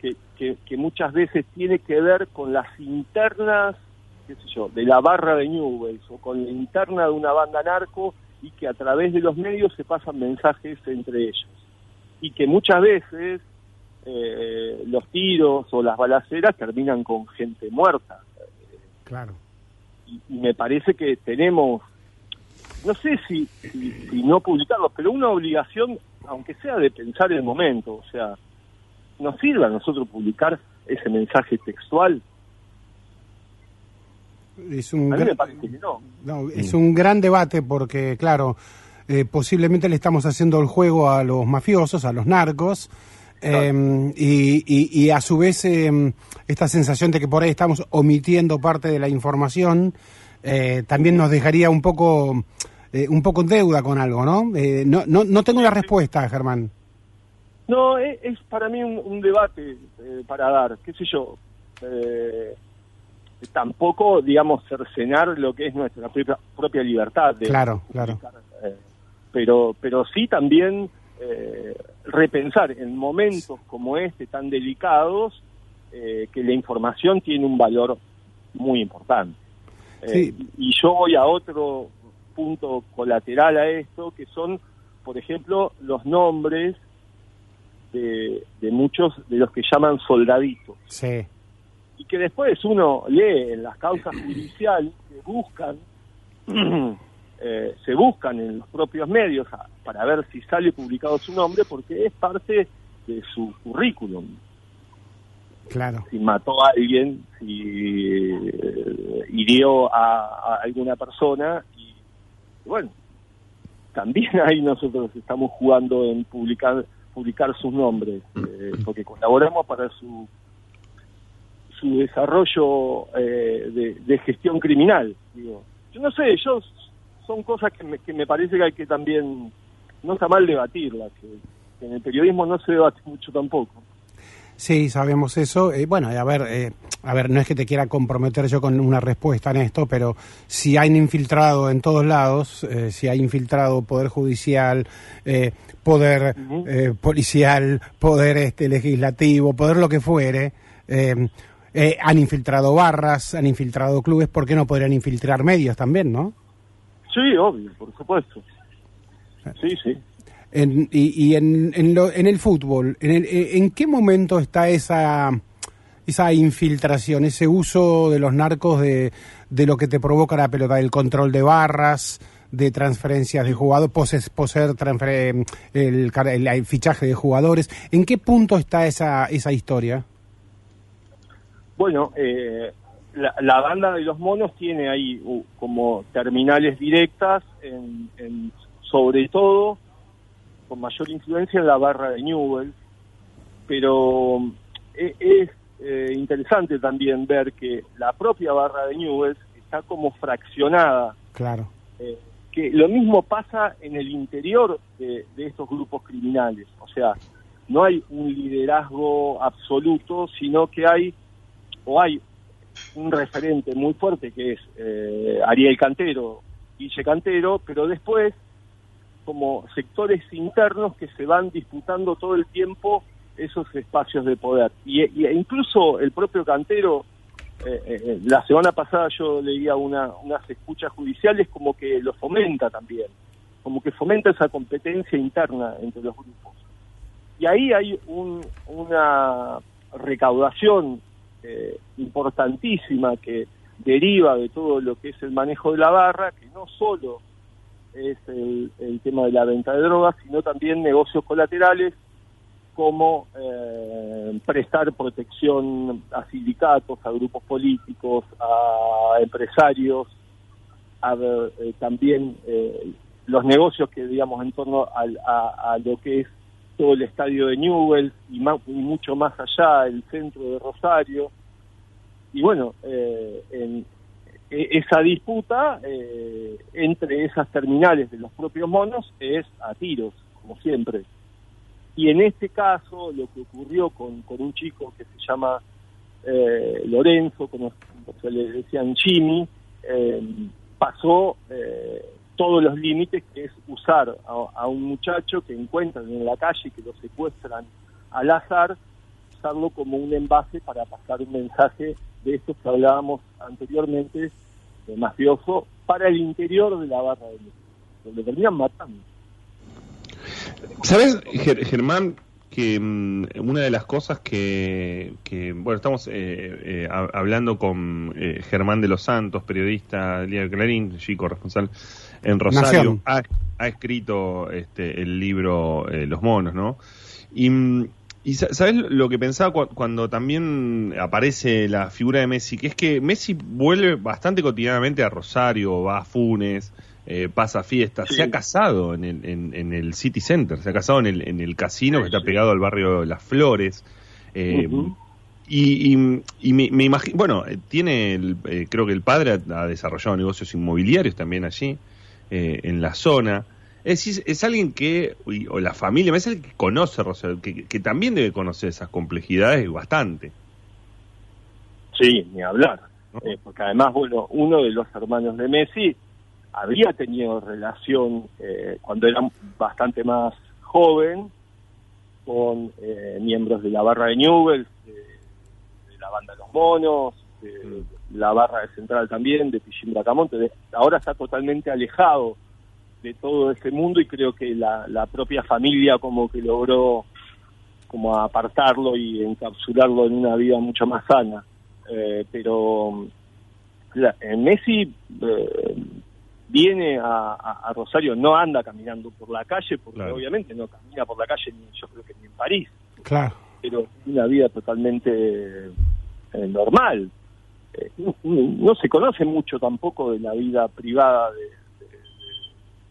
que, muchas veces tiene que ver con las internas, qué sé yo, de la barra de Newells o con la interna de una banda narco y que a través de los medios se pasan mensajes entre ellos. Y que muchas veces eh, los tiros o las balaceras terminan con gente muerta. Claro. Y, me parece que tenemos, no sé si, si, no publicarlos, pero una obligación, aunque sea de pensar el momento, o sea, nos sirve a nosotros publicar ese mensaje textual. Es un, gran, no. es un gran debate porque, claro, eh, posiblemente le estamos haciendo el juego a los mafiosos, a los narcos, Em, y, a su vez em, esta sensación de que por ahí estamos omitiendo parte de la información eh, también nos dejaría un poco eh, un poco en deuda con algo, ¿no? Eh, no, no, no tengo la respuesta, Germán. No, es, para mí un, debate para dar, qué sé yo. Tampoco, digamos, cercenar lo que es nuestra propia, libertad. De claro, claro. pero, pero sí también eh, repensar en momentos como este tan delicados eh, que la información tiene un valor muy importante. Eh, y yo voy a otro punto colateral a esto, que son, por ejemplo, los nombres de, muchos de los que llaman soldaditos. Y que después uno lee en las causas judiciales que buscan Eh, se buscan en los propios medios para ver si sale publicado su nombre porque es parte de su currículum. Claro. Si mató a alguien, si eh, hirió a, alguna persona y bueno, también ahí nosotros estamos jugando en publicar publicar sus nombres eh, porque colaboramos para su su desarrollo de, de, gestión criminal. Digo, yo no sé, yo son cosas que me, que me parece que hay que también, no está mal debatirlas, que, en el periodismo no se debate mucho tampoco. Sí, sabemos eso. Eh, bueno, a ver, eh, a ver, no es que te quiera comprometer yo con una respuesta en esto, pero si hay infiltrado en todos lados, eh, si hay infiltrado poder judicial, eh, poder eh, policial, poder este legislativo, poder lo que fuere, eh, eh, han infiltrado barras, han infiltrado clubes, ¿por qué no podrían infiltrar medios también, no? Sí, obvio, por supuesto. Sí, sí. En, y y en, en, lo- en el fútbol, en, el- eh, ¿en qué momento está esa, esa infiltración, ese uso de los narcos de, de lo que te provoca la pelota, del control de barras, de transferencias de jugadores, poses- poseer transfer- el, car- el- el fichaje de jugadores? ¿En qué punto está esa, esa historia? Bueno, eh, la, la banda de los monos tiene ahí uh, como terminales directas, en, en- sobre todo con mayor influencia en la barra de Newell, pero eh, es eh, interesante también ver que la propia barra de Newell está como fraccionada Claro. eh, que lo mismo pasa en el interior de, de estos grupos criminales. O sea, no hay un liderazgo absoluto, sino que hay, o hay un referente muy fuerte que es eh, Ariel Cantero, Guille Cantero, pero después como sectores internos que se van disputando todo el tiempo esos espacios de poder. Y, y incluso el propio Cantero eh, eh, la semana pasada yo leía una, unas escuchas judiciales como que lo fomenta también, como que fomenta esa competencia interna entre los grupos. Y ahí hay un- una recaudación eh, importantísima que deriva de todo lo que es el manejo de la barra, que no solo es el, el tema de la venta de drogas, sino también negocios colaterales como eh, prestar protección a sindicatos, a grupos políticos, a empresarios, a eh, también eh, los negocios que digamos en torno al- a, a lo que es todo el estadio de Newell y, mucho más allá, el centro de Rosario. Y bueno, eh, e- esa disputa eh, entre esas terminales de los propios monos es a tiros, como siempre. Y en este caso, lo que ocurrió con, con un chico que se llama eh, Lorenzo, como se le decían Jimmy, eh, pasó eh, todos los límites, que es usar a, un muchacho que encuentran en la calle, que lo secuestran al azar, usarlo como un envase para pasar un mensaje de estos que hablábamos anteriormente, de mafioso, para el interior de la barra de México. Lo terminan matando. ¿Sabes, Ger- Germán, que mm, una de las cosas que, que, bueno, estamos eh, eh, ha- hablando con eh, Germán de los Santos, periodista del diario Clarín, chico responsable en Rosario, ha, ha escrito este, el libro eh, Los Monos, ¿no? Y, mm, y sa- ¿sabes lo que pensaba cu- cuando también aparece la figura de Messi? Que es que Messi vuelve bastante cotidianamente a Rosario, va a Funes, eh, pasa fiestas, Sí. se ha casado en el, en, en el City Center, se ha casado en el, en el casino que está sí. pegado al barrio Las Flores. eh. Y, y, y me, me imagino, bueno, tiene, el, eh, creo que el padre ha, ha desarrollado negocios inmobiliarios también allí, eh, en la zona. Es es alguien que, o la familia, es alguien que conoce Rosario, que, que también debe conocer esas complejidades bastante. Sí, ni hablar. ¿no? Eh, porque además, bueno, uno de los hermanos de Messi había tenido relación eh, cuando era bastante más joven con eh, miembros de la barra de Newell, de, de la banda de los monos, de la barra de Central también, de Pichín Bracamonte. Ahora está totalmente alejado de todo ese mundo y creo que la, la propia familia como que logró como apartarlo y encapsularlo en una vida mucho más sana. Eh, pero la- eh, Messi eh, viene a, a- a Rosario, no anda caminando por la calle, porque Claro. obviamente no camina por la calle, ni, yo creo que ni en París, Claro. pero una vida totalmente eh, normal. Eh, no, no se conoce mucho tampoco de la vida privada de, de-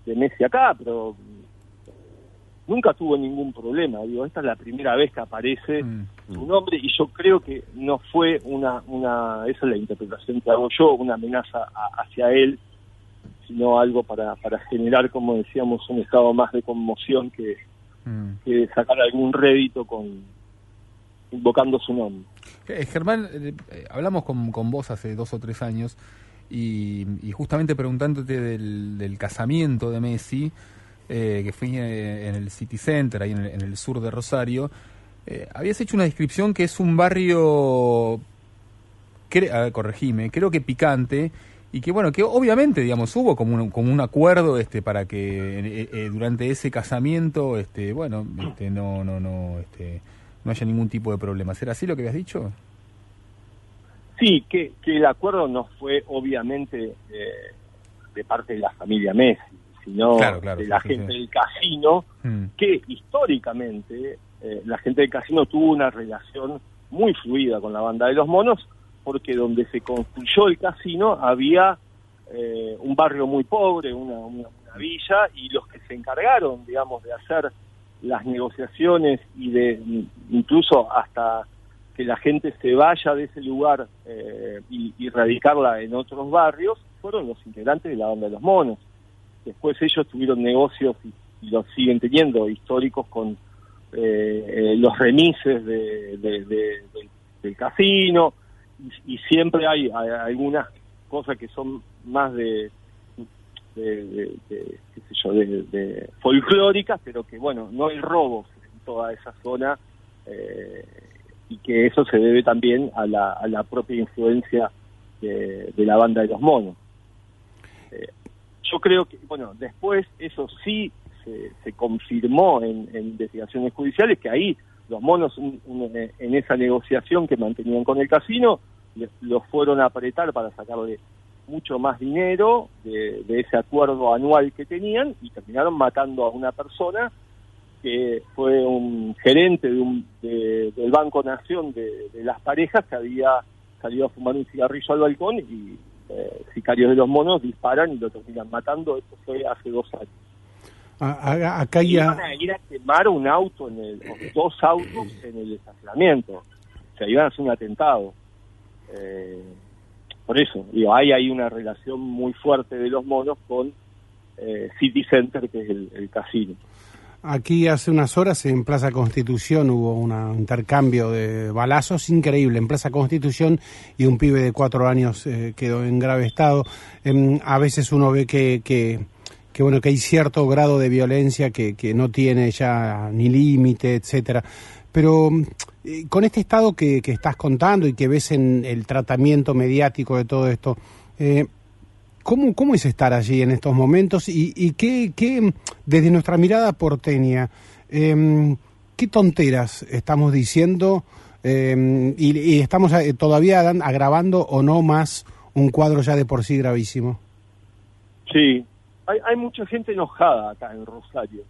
de Messi acá, pero nunca tuvo ningún problema. Digo, esta es la primera vez que aparece Mm. su nombre y yo creo que no fue una, una esa es la interpretación que hago yo, una amenaza a- hacia él, sino algo para, para generar, como decíamos, un estado más de conmoción que, Mm. que sacar algún rédito con, invocando su nombre. Eh, Germán, eh, eh, hablamos con, con vos hace dos o tres años y, justamente preguntándote del, casamiento de Messi, eh, que fue en el City Center, ahí en el, en el sur de Rosario, habías hecho una descripción que es un barrio, cre- a corregime, creo que picante, y que bueno, que obviamente, digamos, hubo como un, como un acuerdo este para que durante ese casamiento, este, bueno, este, no, no, no, este, no haya ningún tipo de problemas. ¿Era así lo que habías dicho? Sí, que, que el acuerdo no fue obviamente eh, de parte de la familia Messi, sino Claro, claro, de la sí, gente sí. del casino, Mm. que históricamente eh, la gente del casino tuvo una relación muy fluida con la banda de los monos, porque donde se construyó el casino había eh, un barrio muy pobre, una, una- una villa, y los que se encargaron, digamos, de hacer las negociaciones y de incluso hasta que la gente se vaya de ese lugar eh, y, radicarla en otros barrios, fueron los integrantes de la banda de los monos. Después ellos tuvieron negocios y, y los siguen teniendo históricos con eh, eh, los remises de- de- de- del- casino y, siempre hay algunas cosas que son más de, de, qué sé yo, de, folclóricas, pero que bueno, no hay robos en toda esa zona eh, y que eso se debe también a la, a la propia influencia de, la banda de los monos. Eh, yo creo que, bueno, después eso sí se, confirmó en, en investigaciones judiciales que ahí los monos un- un- en esa negociación que mantenían con el casino los fueron a apretar para sacarle mucho más dinero de, de ese acuerdo anual que tenían y terminaron matando a una persona que fue un gerente de un, de- del Banco Nación de, de las parejas que había salido a fumar un cigarrillo al balcón y eh, sicarios de los monos disparan y lo terminan matando. Esto fue hace dos años. A- a- acá ya... Iban a ir a quemar un auto, en el, dos autos en el estacionamiento. O sea, iban a hacer un atentado. Eh, por eso, digo, hay ahí una relación muy fuerte de los monos con eh, City Center, que es el, casino. Aquí hace unas horas en Plaza Constitución hubo un intercambio de balazos increíble en Plaza Constitución y un pibe de cuatro años eh, quedó en grave estado. Em, a veces uno ve que, que, que, bueno que hay cierto grado de violencia que, que no tiene ya ni límite, etcétera. Pero eh, con este estado que, estás contando y que ves en el tratamiento mediático de todo esto, eh, ¿Cómo, ¿Cómo es estar allí en estos momentos y, y qué, desde nuestra mirada porteña, em, qué tonteras estamos diciendo em, y, estamos eh, todavía agravando o no más un cuadro ya de por sí gravísimo? Sí, hay, hay mucha gente enojada acá en Rosario,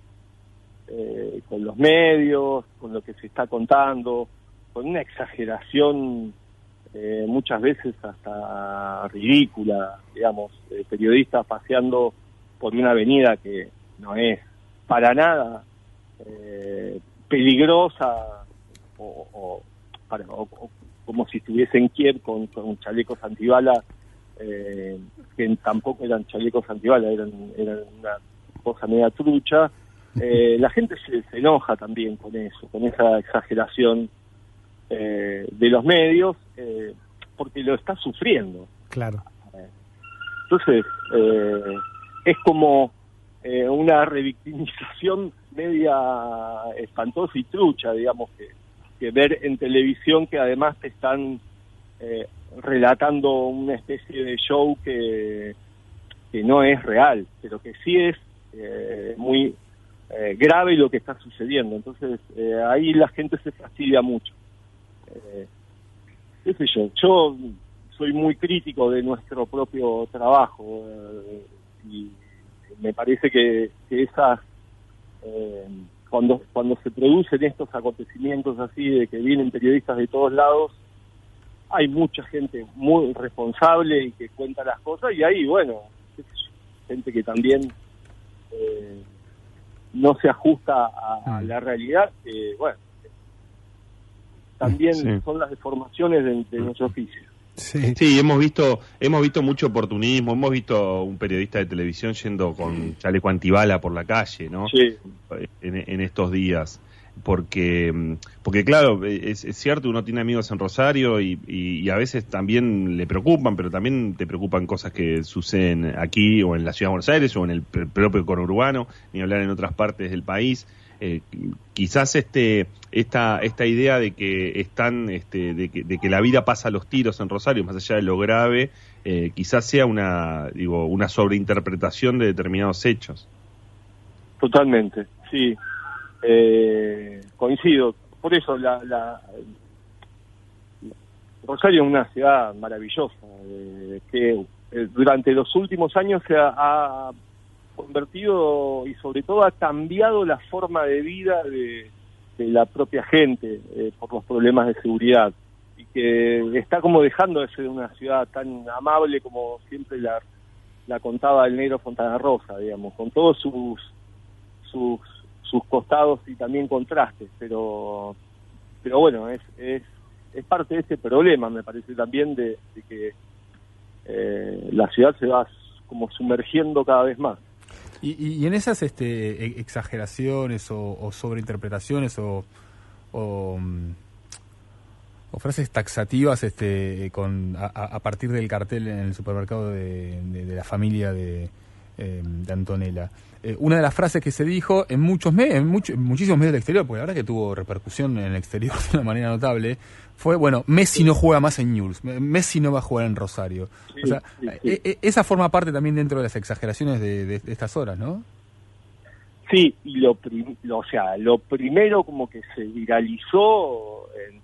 eh, con los medios, con lo que se está contando, con una exageración eh, muchas veces hasta ridícula, digamos, periodistas paseando por una avenida que no es para nada eh, peligrosa o, para- o- como si estuviese en Kiev con, con chalecos antibala eh, que tampoco eran chalecos antibala, eran, eran una cosa media trucha. Eh, la gente se, se enoja también con eso, con esa exageración eh, de los medios, eh, porque lo está sufriendo. Claro. Entonces, eh, es como eh, una revictimización media espantosa y trucha, digamos, que, que ver en televisión que además te están eh, relatando una especie de show que, que no es real, pero que sí es muy eh, grave lo que está sucediendo. Entonces, eh, ahí la gente se fastidia mucho. Eh, qué yo, soy muy crítico de nuestro propio trabajo eh, y me parece que, que esas eh, cuando cuando se producen estos acontecimientos así de que vienen periodistas de todos lados hay mucha gente muy responsable y que cuenta las cosas y hay bueno gente que también eh, no se ajusta a, a la realidad que bueno también Sí. son las deformaciones de, de nuestro oficio Sí. Sí, hemos visto, hemos visto mucho oportunismo, hemos visto un periodista de televisión yendo con chaleco antibala por la calle, ¿no? Sí. En, en estos días. Porque, mm, porque claro, es, es cierto, uno tiene amigos en Rosario y, a veces también le preocupan, pero también te preocupan cosas que suceden aquí o en la ciudad de Buenos Aires o en el pr- propio conurbano, ni hablar en otras partes del país. Eh, quizás este esta esta idea de que están este, de, que, de que la vida pasa a los tiros en Rosario más allá de lo grave eh, quizás sea una digo una sobreinterpretación de determinados hechos Totalmente, sí. Eh, coincido. Por eso la, la- Rosario es una ciudad maravillosa, eh, que eh, durante los últimos años se ha, convertido y sobre todo ha cambiado la forma de vida de, de la propia gente eh, por los problemas de seguridad y que está como dejando de ser una ciudad tan amable como siempre la, la contaba el negro Fontana Rosa, digamos, con todos sus sus, sus costados y también contrastes, pero pero bueno, es, es, parte de ese problema, me parece también, de, que eh, la ciudad se va como sumergiendo cada vez más. Y, y- en esas este, e- exageraciones o, sobreinterpretaciones o, mm, o frases taxativas este, con, a, a- partir del cartel en el supermercado de, de- la familia de, eh, de Antonella. Eh, una de las frases que se dijo en muchos medios, en, mucho- en muchísimos medios del exterior, porque la verdad que tuvo repercusión en el exterior de una manera notable, fue, bueno, Messi no juega más en Newell's, Messi no va a jugar en Rosario. Sí, o sea, sí, sí. e- e- esa forma parte también dentro de las exageraciones de, de- de estas horas, ¿no? Sí, y lo, prim- lo- o sea, lo primero como que se viralizó en,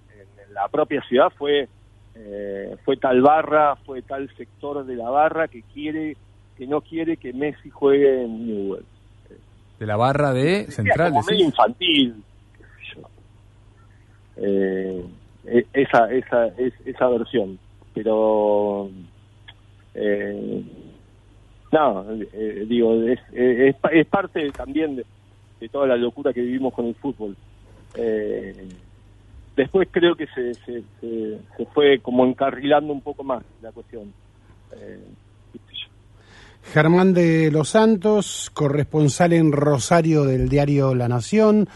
en la propia ciudad fue eh, fue tal barra, fue tal sector de la barra que quiere que no quiere que Messi juegue en Newell's. De la barra de Central, como medio infantil. Eh, e- esa, esa, es, esa versión. Pero, eh, no, eh, digo, es, es, es parte también de, de toda la locura que vivimos con el fútbol. Eh, después creo que se, se, se, se fue como encarrilando un poco más la cuestión. Eh. Germán de los Santos, corresponsal en Rosario del diario La Nación,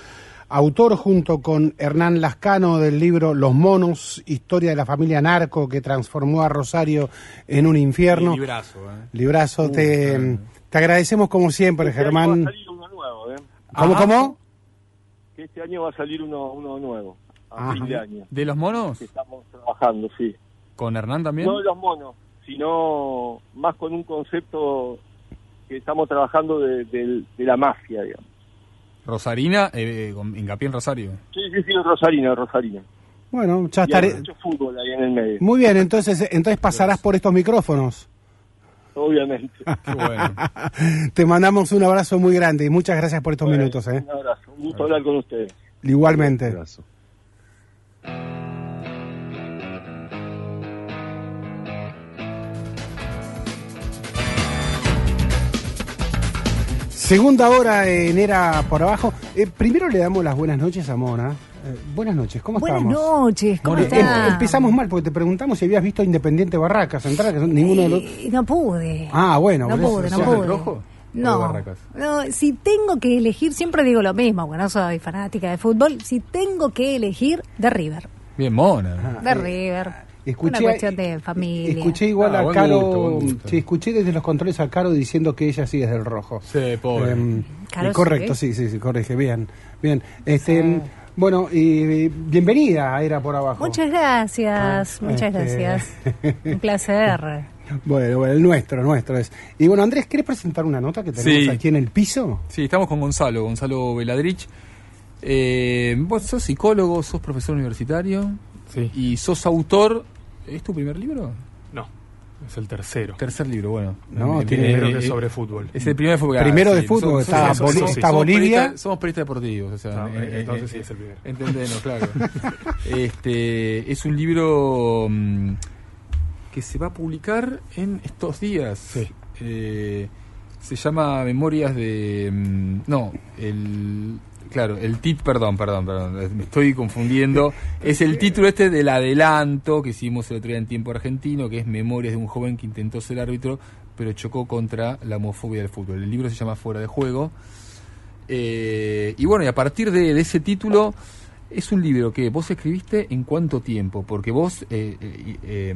autor junto con Hernán Lascano del libro Los Monos, historia de la familia narco que transformó a Rosario en un infierno. Librazo, ¿eh? Librazo, te, te agradecemos como siempre, Este año va a Germán. salir uno nuevo, ¿eh? ¿Cómo, Ajá. cómo? que este año va a salir uno, uno nuevo, a Ajá. fin de año, ¿De los monos? que estamos trabajando, sí. ¿Con Hernán también? No de los monos, sino más con un concepto que estamos trabajando de, de- de la mafia, digamos. Rosarina, eh, con hincapié en Rosario. Sí, sí, sí, Rosarina, Rosarina. Bueno, ya estaré. mucho fútbol ahí en el medio, Muy bien, entonces, entonces pasarás por estos micrófonos. obviamente. Qué bueno. Te mandamos un abrazo muy grande y muchas gracias por estos Bueno, minutos. ¿eh? Un abrazo, un gusto hablar con ustedes. Igualmente. Abrazo. Segunda hora en Era por Abajo. Eh, primero le damos las buenas noches a Mona. Eh, buenas noches, ¿cómo Buenas estamos? noches, ¿cómo Eh, estás? em- empezamos mal porque te preguntamos si habías visto Independiente Barracas entrar, que son- ninguno de los... No pude. Ah, bueno. no pude, no ¿Sos pude. rojo? ¿O de No, si tengo que elegir, siempre digo lo mismo, porque no soy fanática de fútbol, si tengo que elegir, de River. Bien, mona. De River. Escuché, Una cuestión de familia. Escuché igual Ah, a Caro, gusto, buen gusto. sí, escuché desde los controles a Caro diciendo que ella sí es del rojo. Sí, pobre. Em, Caro correcto, sí. sí, sí, corrige, bien, bien. Este, Bueno, y bienvenida a Era por Abajo. Muchas gracias, Ah, muchas este- gracias. Un placer. Bueno, bueno, el nuestro, nuestro es. Y bueno, Andrés, ¿querés presentar una nota que tenemos Sí. aquí en el piso? Sí, estamos con Gonzalo, Gonzalo Veladrich. Eh, vos sos psicólogo, sos profesor universitario Sí. y sos autor. ¿Es tu primer libro? No, es el tercero. Tercer libro, bueno. No, Eh, tiene- eh, Creo que eh, es sobre fútbol. Es el primer de fútbol. Primero Ah, de sí, fútbol, somos- está somos- está Bolivia. periodistas- Somos periodistas deportivos, o sea, Ah, eh, entonces eh, sí es el primero. Entendenos, claro. este es un libro mm, que se va a publicar en estos días. Sí. Eh, se llama Memorias de mm, no, el claro, el tit, perdón, perdón, perdón, me estoy confundiendo. Es el título este del adelanto que hicimos el otro día en tiempo argentino, que es Memorias de un joven que intentó ser árbitro, pero chocó contra la homofobia del fútbol. El libro se llama Fuera de juego. Eh, y bueno, y a partir de, de ese título, es un libro que vos escribiste en cuánto tiempo, porque vos eh, eh, eh,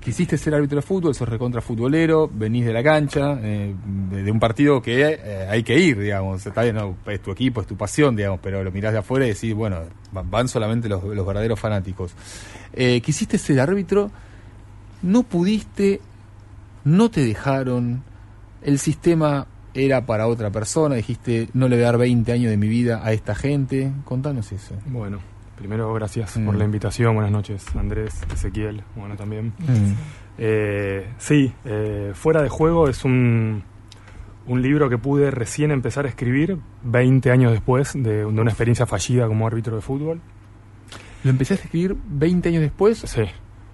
quisiste ser árbitro de fútbol, sos recontra futbolero, venís de la cancha, eh, de, un partido que hay que ir, digamos, está bien, es tu equipo, es tu pasión, digamos, pero lo mirás de afuera y decís, bueno, van, solamente los, los verdaderos fanáticos. Quisiste ser árbitro, no pudiste, no te dejaron, el sistema era para otra persona, dijiste, no le voy a dar 20 años de mi vida a esta gente, contanos eso. Bueno, primero gracias Mm. por la invitación. Buenas noches, Andrés, Ezequiel, bueno también. Mm. Eh, sí, eh, Fuera de Juego es un, un libro que pude recién empezar a escribir 20 años después de, de una experiencia fallida como árbitro de fútbol. ¿Lo empezaste a escribir 20 años después? Sí.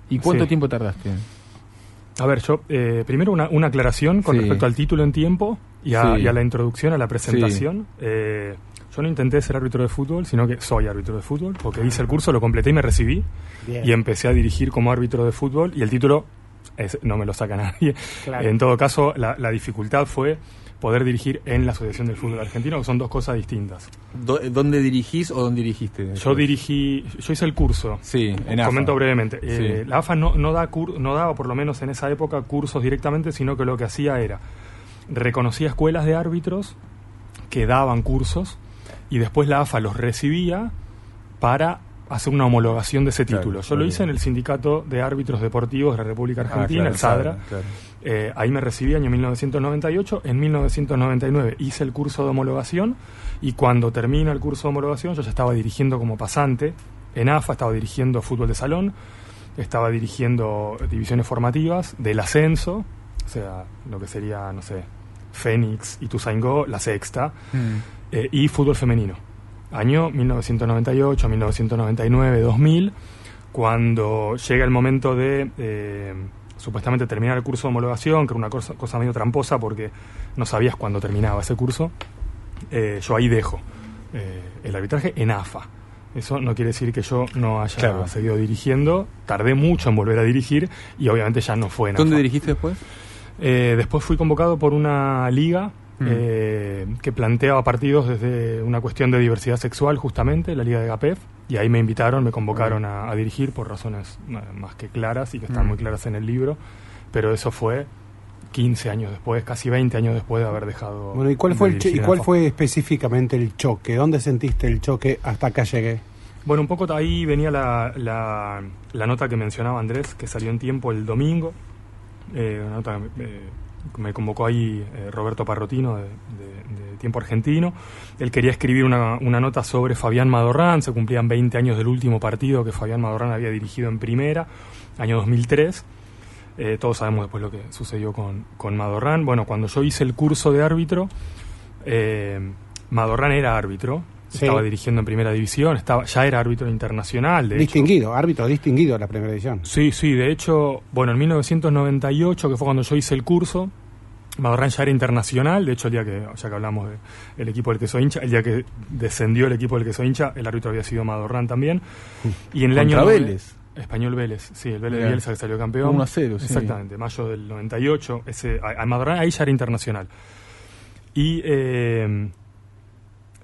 ¿Y cuánto Sí. tiempo tardaste? A ver, yo, eh, primero una, una aclaración con Sí. respecto al título en tiempo y a, Sí. y a la introducción, a la presentación. Eh, yo no intenté ser árbitro de fútbol, sino que soy árbitro de fútbol, porque hice el curso, lo completé y me recibí. Bien. Y empecé a dirigir como árbitro de fútbol y el título es- no me lo saca nadie. Claro. En todo caso, la, la dificultad fue poder dirigir en la Asociación del Fútbol Argentino, que son dos cosas distintas. ¿Dónde dirigís o dónde dirigiste? Yo dirigí, yo hice el curso. Sí, en AFA. Comento brevemente. Eh. La AFA no, no, da cur- no daba, por lo menos en esa época, cursos directamente, sino que lo que hacía era reconocía escuelas de árbitros que daban cursos y después la AFA los recibía para hacer una homologación de ese Claro, título. Yo claro. lo hice en el Sindicato de Árbitros Deportivos de la República Ah, Argentina, claro, el SADRA. Eh, ahí me recibí año 1998. En 1999 hice el curso de homologación y cuando termina el curso de homologación yo ya estaba dirigiendo como pasante en AFA, estaba dirigiendo fútbol de salón, estaba dirigiendo divisiones formativas del ascenso, o sea, lo que sería, no sé, Fénix y Tuzaingó, la sexta, Mm. eh, y fútbol femenino. Año 1998, 1999, 2000, cuando llega el momento de eh, supuestamente terminar el curso de homologación, que era una cosa, cosa medio tramposa porque no sabías cuándo terminaba ese curso, eh, yo ahí dejo eh, el arbitraje en AFA. Eso no quiere decir que yo no haya Claro. seguido dirigiendo. Tardé mucho en volver a dirigir y obviamente ya no fue en ¿Dónde AFA. dirigiste después? Eh, después fui convocado por una liga Mm. eh, que planteaba partidos desde una cuestión de diversidad sexual, justamente, la liga de GAPEF, y ahí me invitaron, me convocaron a, a dirigir por razones eh, más que claras y que están Mm. muy claras en el libro, pero eso fue 15 años después, casi 20 años después de haber dejado. Bueno, ¿y cuál fue, el ¿y cuál fue específicamente el choque? ¿Dónde sentiste el choque hasta acá llegué? Bueno, un poco ahí venía la, la, la nota que mencionaba Andrés, que salió en tiempo el domingo. Eh, una nota eh, me convocó ahí eh, Roberto Parrotino de, Tiempo Argentino. Él quería escribir una, nota sobre Fabián Madorrán. Se cumplían 20 años del último partido que Fabián Madorrán había dirigido en primera, año 2003. Eh, todos sabemos después lo que sucedió con, con Madorrán. Bueno, cuando yo hice el curso de árbitro, Madorrán era árbitro. Sí. Estaba dirigiendo en primera división, estaba, ya era árbitro internacional. De hecho. distinguido, árbitro distinguido de la primera edición. Sí, sí, de hecho, bueno, en 1998, que fue cuando yo hice el curso, Madorrán ya era internacional, de hecho el día que, ya que hablamos del equipo del que soy hincha, el día que descendió el equipo del que soy hincha, el árbitro había sido Madorrán también. Y en el Contra año... Vélez. Español Vélez, sí, el Vélez de. Bielsa que salió campeón. 1 a 0, sí. Exactamente, mayo del 98, ese, a, a Madorrán ahí ya era internacional. Y eh,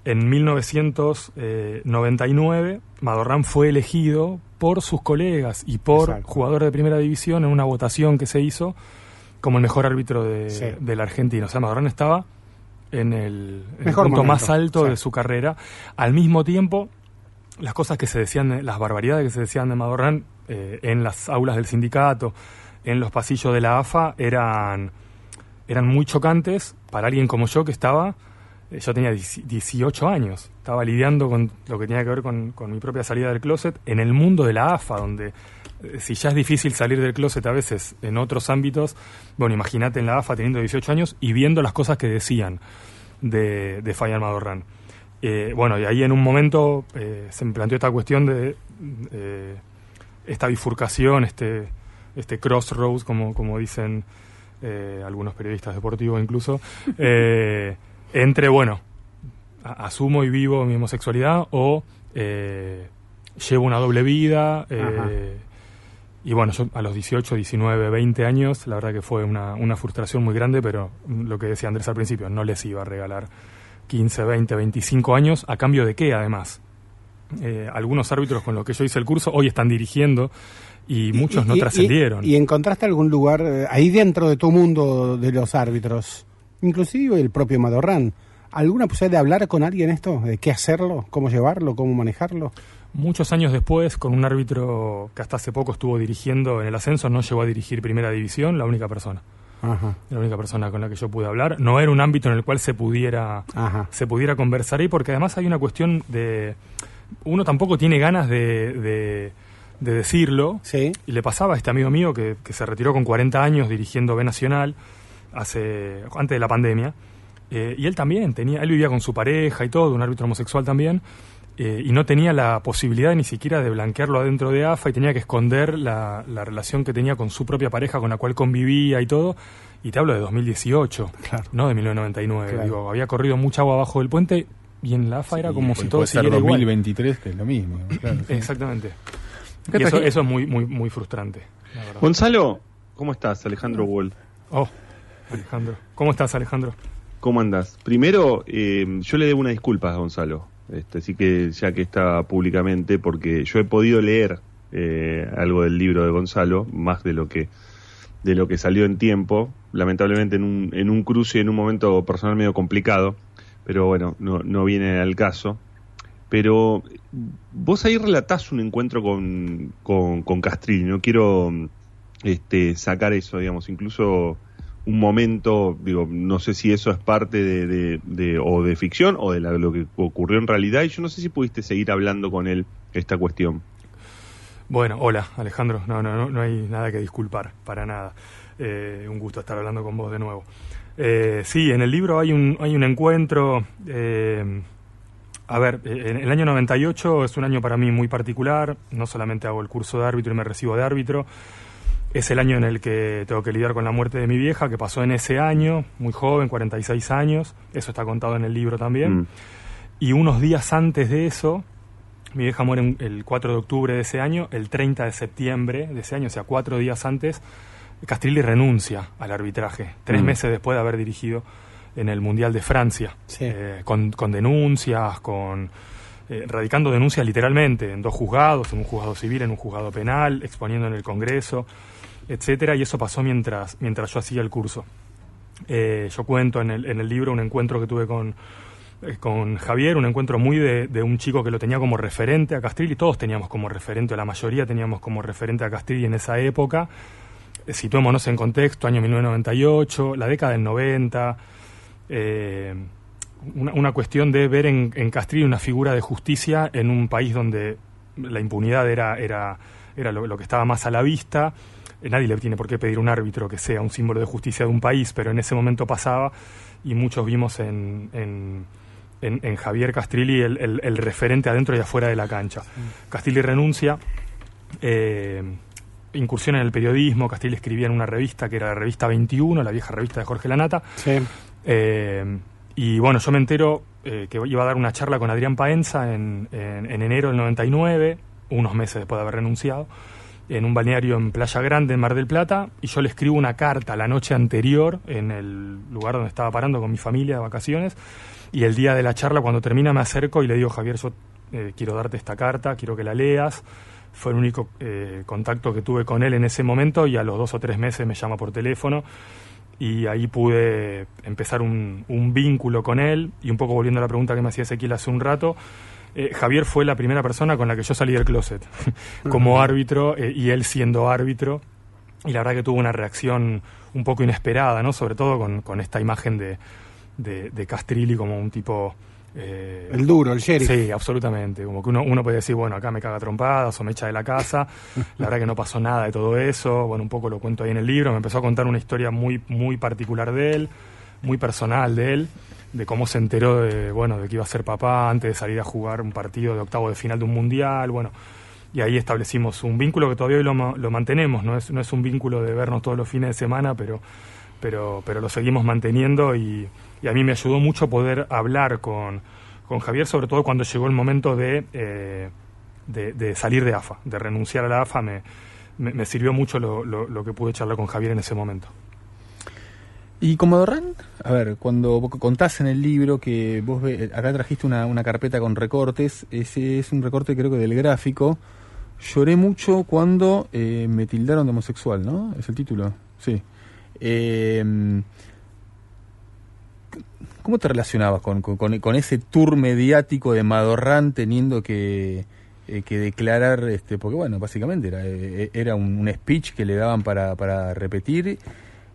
en 1999, Madorrán fue elegido por sus colegas y por Exacto. jugadores de primera división en una votación que se hizo como el mejor árbitro de, Sí. de la Argentina. O sea, Madorrán estaba en el, en el Mejor punto momento, más alto de su carrera. Al mismo tiempo, las cosas que se decían, de- las barbaridades que se decían de Madorrán eh, en las aulas del sindicato, en los pasillos de la AFA, eran, eran muy chocantes para alguien como yo que estaba, eh, yo tenía 10 18 años, estaba lidiando con lo que tenía que ver con, con mi propia salida del closet en el mundo de la AFA, donde eh, si ya es difícil salir del closet a veces en otros ámbitos, bueno, imagínate en la AFA teniendo 18 años y viendo las cosas que decían de, de Fabián Madorrán. Eh, bueno, y ahí en un momento eh, se me planteó esta cuestión de eh, esta bifurcación, este, este crossroads, como, como dicen algunos periodistas deportivos incluso, entre, bueno, asumo y vivo mi homosexualidad o eh, llevo una doble vida. eh, y bueno, yo a los 18, 19, 20 años, la verdad que fue una, una frustración muy grande, pero lo que decía Andrés al principio, no les iba a regalar 15, 20, 25 años, ¿a cambio de qué además? Eh, algunos árbitros con los que yo hice el curso hoy están dirigiendo y muchos no Y- y- trascendieron. Y, encontraste algún lugar eh, ahí dentro de tu mundo de los árbitros? Inclusive el propio Madorrán. ¿Alguna posibilidad de hablar con alguien esto? ¿De qué hacerlo? ¿Cómo llevarlo? ¿Cómo manejarlo? Muchos años después, con un árbitro que hasta hace poco estuvo dirigiendo en el ascenso, no llegó a dirigir primera división, la única persona. Ajá. La única persona con la que yo pude hablar. No era un ámbito en el cual se pudiera, Ajá. se pudiera conversar ahí, porque además hay una cuestión de. Uno tampoco tiene ganas de, de, de decirlo. Sí. Y le pasaba a este amigo mío que, que se retiró con 40 años dirigiendo B Nacional hace, antes de la pandemia. Eh, y él también tenía, él vivía con su pareja y todo, un árbitro homosexual también, eh, y no tenía la posibilidad ni siquiera de blanquearlo adentro de AFA y tenía que esconder la, la relación que tenía con su propia pareja con la cual convivía y todo. Y te hablo de 2018, Claro. no de 1999. Claro. Digo, había corrido mucha agua abajo del puente y en la AFA era como si todo siguiera igual. 2023, que es lo mismo. claro. Exactamente. Y eso, eso es muy, muy, muy frustrante. la. Gonzalo, ¿cómo estás? Alejandro Wall. Oh, Alejandro. ¿Cómo estás, Alejandro? ¿Cómo andas? Primero, eh, yo le debo una disculpa a Gonzalo, este, así que ya que está públicamente, porque yo he podido leer eh, algo del libro de Gonzalo, más de lo que de lo que salió en tiempo, lamentablemente en un, en un cruce, en un momento personal medio complicado, pero bueno, no, no viene al caso. Pero vos ahí relatás un encuentro con, con, con no quiero este, sacar eso, digamos, incluso un momento, digo, no sé si eso es parte de, de- o de ficción o de la- lo que ocurrió en realidad, y yo no sé si pudiste seguir hablando con él esta cuestión. Bueno, hola, Alejandro. No, no, no, no hay nada que disculpar, para nada. Eh, un gusto estar hablando con vos de nuevo. Eh, sí, en el libro hay un, hay un encuentro. eh, a ver, el año 98 es un año para mí muy particular. No solamente hago el curso de árbitro y me recibo de árbitro. Es el año en el que tengo que lidiar con la muerte de mi vieja, que pasó en ese año, muy joven, 46 años. Eso está contado en el libro también. Mm. Y unos días antes de eso, mi vieja muere el 4 de octubre de ese año, el 30 de septiembre de ese año, o sea, cuatro días antes, Castrilli renuncia al arbitraje, tres Mm. meses después de haber dirigido en el Mundial de Francia, Sí. eh, con, con denuncias, con eh, radicando denuncias literalmente en dos juzgados, en un juzgado civil, en un juzgado penal, exponiendo en el Congreso, etcétera, y eso pasó mientras, mientras yo hacía el curso. Eh, yo cuento en el, en el libro un encuentro que tuve con, eh, con Javier, un encuentro muy de, un chico que lo tenía como referente a Castrilli, todos teníamos como referente, o la mayoría teníamos como referente a Castrilli en esa época. Eh, Situémonos en contexto, año 1998, la década del 90, eh, una, cuestión de ver en, en una figura de justicia en un país donde la impunidad era, era, era lo que estaba más a la vista. Eh, Nadie le tiene por qué pedir un árbitro que sea un símbolo de justicia de un país, pero en ese momento pasaba y muchos vimos en, en, en- en Javier Castrilli el, el- el referente adentro y afuera de la cancha. Castrilli renuncia, eh, incursión en el periodismo, Castrilli escribía en una revista que era la revista 21, la vieja revista de Jorge Lanata, Sí. eh, y bueno, yo me entero eh, que iba a dar una charla con Adrián Paenza en, en- en enero del 99, unos meses después de haber renunciado, en un balneario en Playa Grande, en Mar del Plata, y yo le escribo una carta la noche anterior en el lugar donde estaba parando con mi familia de vacaciones, y el día de la charla, cuando termina, me acerco y le digo, Javier, yo eh, quiero darte esta carta, quiero que la leas. Fue el único eh, contacto que tuve con él en ese momento y a los dos o tres meses me llama por teléfono y ahí pude empezar un, vínculo con él y un poco volviendo a la pregunta que me hacía Ezequiel hace un rato, eh, Javier fue la primera persona con la que yo salí del closet como árbitro eh, y él siendo árbitro y la verdad que tuvo una reacción un poco inesperada, ¿no? Sobre todo con, con esta imagen de, de, de Castrilli como un tipo... eh, El duro, el sheriff. Sí, absolutamente. Como que uno, uno puede decir, bueno, acá me caga trompadas o me echa de la casa. La verdad que no pasó nada de todo eso. Bueno, un poco lo cuento ahí en el libro. Me empezó a contar una historia muy, muy particular de él, muy personal de él, de cómo se enteró de, bueno, de que iba a ser papá antes de salir a jugar un partido de octavo de final de un mundial. Bueno, y ahí establecimos un vínculo que todavía hoy lo, lo mantenemos. No es, no es un vínculo de vernos todos los fines de semana, pero, pero, pero lo seguimos manteniendo y, a mí me ayudó mucho poder hablar con, con Javier, sobre todo cuando llegó el momento de, eh, de salir de AFA, de renunciar a la AFA. Me, me, me sirvió mucho lo, lo, lo que pude charlar con Javier en ese momento. Y como Dorran, a ver, cuando vos contás en el libro que vos ve- acá trajiste una, una carpeta con recortes, ese es un recorte creo que del gráfico. Lloré mucho cuando eh, me tildaron de homosexual, ¿no? Es el título, sí. Eh, ¿Cómo te relacionabas con, con- ese tour mediático de Madorrán teniendo que, eh, que declarar, este, porque bueno, básicamente era, eh, era un, un speech que le daban para, para repetir,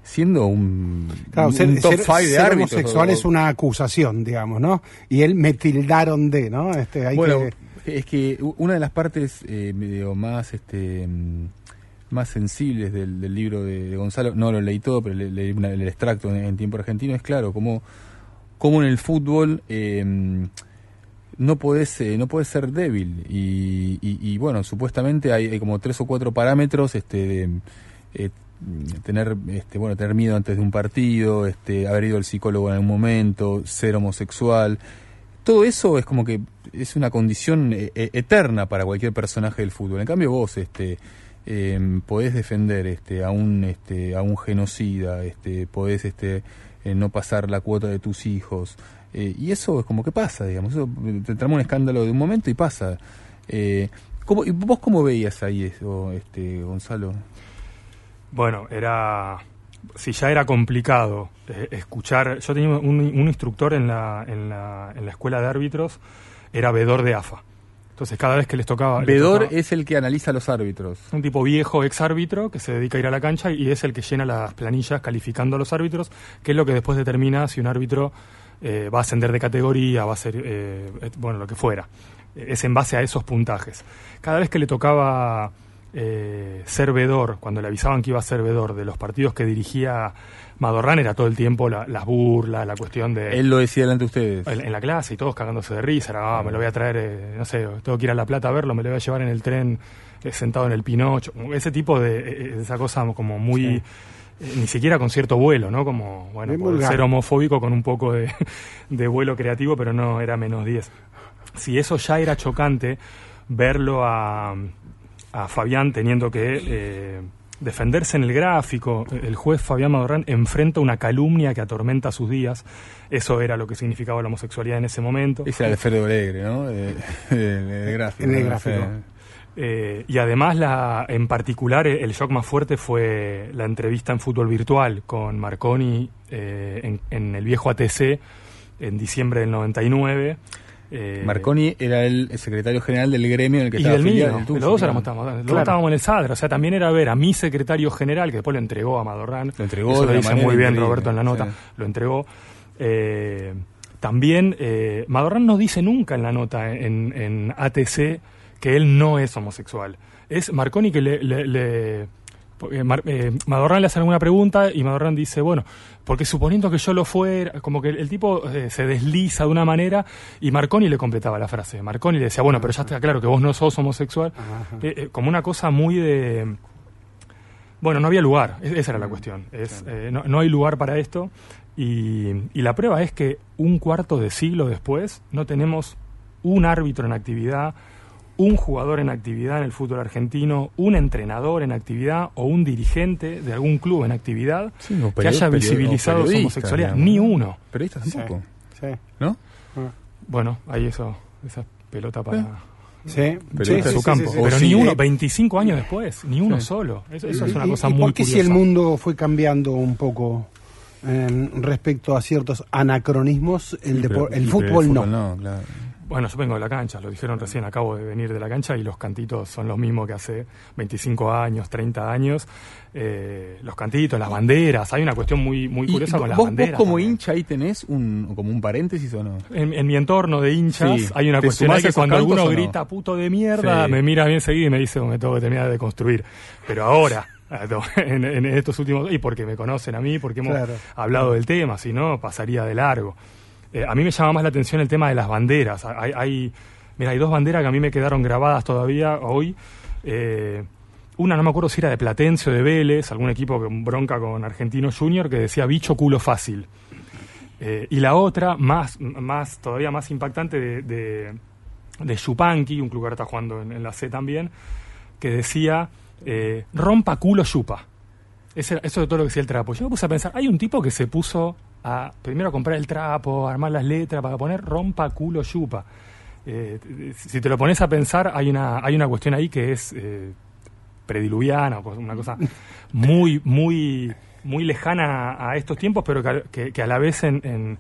siendo un, Claro, un ser, top five de árbitros. homosexual o- es una acusación, digamos, ¿no? Y él me tildaron de, ¿no? Este, hay bueno, que- es que una de las partes eh, medio más este mm, más sensibles del, del libro de, de Gonzalo, no lo leí todo, pero le- leí el extracto en, en tiempo argentino, es claro, como, como en el fútbol eh, no podés, eh, no podés ser débil. Y, y- y, bueno, supuestamente hay, hay como tres o cuatro parámetros este, de eh, tener este bueno tener miedo antes de un partido este haber ido al psicólogo en algún momento ser homosexual todo eso es como que es una condición eh, eterna para cualquier personaje del fútbol. En cambio vos este eh, podés defender este a un este a un genocida, este podés este eh, no pasar la cuota de tus hijos y eso es como que pasa, digamos, eso te trama un escándalo de un momento y pasa. ¿cómo- y vos cómo veías ahí eso, este Gonzalo? Bueno, era. Si ya era complicado eh, escuchar. Yo tenía un, un instructor en la, en, la, en la escuela de árbitros, era vedor de AFA. Entonces, cada vez que les tocaba. les Vedor tocaba- es el que analiza a los árbitros. un tipo viejo, ex árbitro, que se dedica a ir a la cancha y es el que llena las planillas calificando a los árbitros, que es lo que después determina si un árbitro eh, va a ascender de categoría, va a ser, eh, bueno, lo que fuera. Es en base a esos puntajes. Cada vez que le tocaba eh, ser vedor, cuando le avisaban que iba a ser vedor de los partidos que dirigía Madorrán, era todo el tiempo la- las burlas, la cuestión de Él lo decía delante de ustedes. en, en la clase y todos cagándose de risa, era, "Ah, me lo voy a traer, eh, no sé, tengo que ir a La Plata a verlo, me lo voy a llevar en el tren eh, sentado en el Pinocho, ese tipo de, eh, esa cosa como muy, eh, ni siquiera con cierto vuelo, ¿no? Como, bueno, por ser homofóbico con un poco de, de vuelo creativo, pero no, era menos 10. Si eso ya era chocante, verlo a, a Fabián teniendo que... eh, defenderse en el gráfico. El juez Fabián Madorrán enfrenta una calumnia que atormenta sus días. Eso era lo que significaba la homosexualidad en ese momento. Ese era el Alfredo Alegre, ¿no? De- de- de gráfico. En el gráfico. Eh, y además, la, en particular, eh, el shock más fuerte fue la entrevista en fútbol virtual con Marconi eh, en, en el viejo ATC en diciembre del 99. Eh, Marconi era el secretario general del gremio en el que y estaba del afiliado, mío, tuyo, los dos éramos, estábamos- los dos estábamos en el Sadra, o sea, también era ver a mi secretario general, que después lo entregó a Madorrán, Lo entregó eso lo dice muy bien Roberto en la nota, sí. lo entregó. Eh, también, eh, Madorrán no dice nunca en la nota en, en ATC que él no es homosexual. Es Marconi que le... eh, Madorrán le hace alguna pregunta y Madorrán dice, bueno, porque suponiendo que yo lo fuera, como que el, el tipo eh, se desliza de una manera y Marconi le completaba la frase. Marconi le decía, bueno, pero ya está claro que vos no sos homosexual. Eh, eh, como una cosa muy de... Bueno, no había lugar, e- esa era la cuestión. Es, eh, no, no hay lugar para esto. Y, y la prueba es que un cuarto de siglo después no tenemos un árbitro en actividad, un jugador en actividad en el fútbol argentino, un entrenador en actividad o un dirigente de algún club en actividad Sí, que haya visibilizado su homosexualidad. digamos, Ni ¿no? uno. Periodistas tampoco, Sí. ¿no? Bueno, ahí eso, esa pelota para... Sí, Pero sí, sí, su sí, campo. sí, sí. Pero ni uno, eh, 25 años después, ni uno Sí. solo. Eso, eso es una ¿Y- cosa y muy por qué curiosa. si el mundo fue cambiando un poco eh, respecto a ciertos anacronismos, el, el pero fútbol no? no, claro. Bueno, yo vengo de la cancha, lo dijeron recién, acabo de venir de la cancha y los cantitos son los mismos que hace 25 años, 30 años. Eh, los cantitos, las banderas, hay una cuestión muy, muy curiosa vos, con las vos banderas. como también. hincha ahí tenés un, como un paréntesis o no? En, en mi entorno de hinchas Sí. hay una ¿Te cuestión ahí que cuando alguno no? grita puto de mierda, Sí. me mira bien seguido y me dice, "Oh, me tengo que terminar de construir. Pero ahora, en, en estos últimos... Y porque me conocen a mí, porque hemos Claro. hablado del tema, si no, pasaría de largo. Eh, a mí me llama más la atención el tema de las banderas. Hay, mira, hay dos banderas que a mí me quedaron grabadas todavía hoy. Eh, una no me acuerdo si era de Platense o de Vélez, algún equipo con bronca con Argentino Junior, que decía bicho culo fácil. Eh, y la otra, más, más todavía más impactante, de, de, de Yupanqui, un club que ahora está jugando en, la C también, que decía rompa culo era- eso de todo lo que decía el trapo. Yo me puse a pensar, hay un tipo que se puso a primero comprar el trapo, armar las letras para poner rompa, culo, yupa. Eh, si te lo pones a pensar, hay una, hay una cuestión ahí que es eh, prediluviana, o una cosa muy, muy, muy lejana a estos tiempos, pero que, que- que a la vez en, en-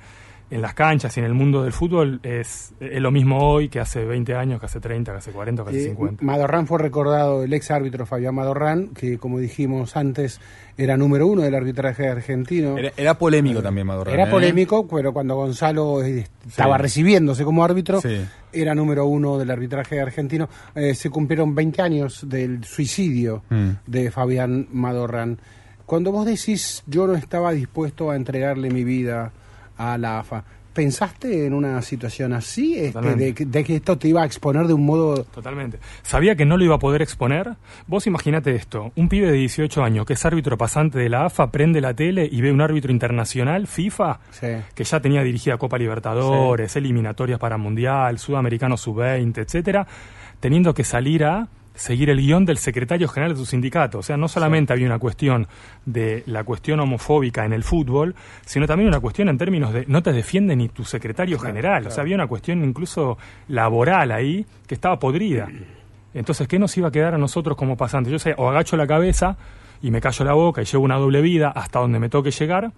en las canchas y en el mundo del fútbol es, es lo mismo hoy que hace 20 años, que hace 30, que hace 40, que hace Eh, 50. Madorrán fue recordado, el ex árbitro Fabián Madorrán, que como dijimos antes, era número uno del arbitraje argentino. Era, era polémico también Madorrán. Era ¿eh? polémico, pero cuando Gonzalo eh, estaba recibiéndose como árbitro, Sí. era número uno del arbitraje argentino. Eh, se cumplieron 20 años del suicidio Mm. de Fabián Madorrán. Cuando vos decís, yo no estaba dispuesto a entregarle mi vida a la AFA, ¿pensaste en una situación así? Este, de, que- de que esto te iba a exponer de un modo... Totalmente. Sabía que no lo iba a poder exponer. Vos imaginate esto, un pibe de 18 años que es árbitro pasante de la AFA, prende la tele y ve un árbitro internacional, FIFA, Sí. que ya tenía dirigida Copa Libertadores, eliminatorias para Mundial, Sudamericano Sub-20, etcétera, teniendo que salir a seguir el guion del secretario general de su sindicato. O sea, no solamente había una cuestión de la cuestión homofóbica en el fútbol, sino también una cuestión en términos de no te defiende ni tu secretario general. O sea, había una cuestión incluso laboral ahí que estaba podrida. Entonces, ¿qué nos iba a quedar a nosotros como pasantes? Yo sé, o agacho la cabeza y me callo la boca y llevo una doble vida hasta donde me toque llegar,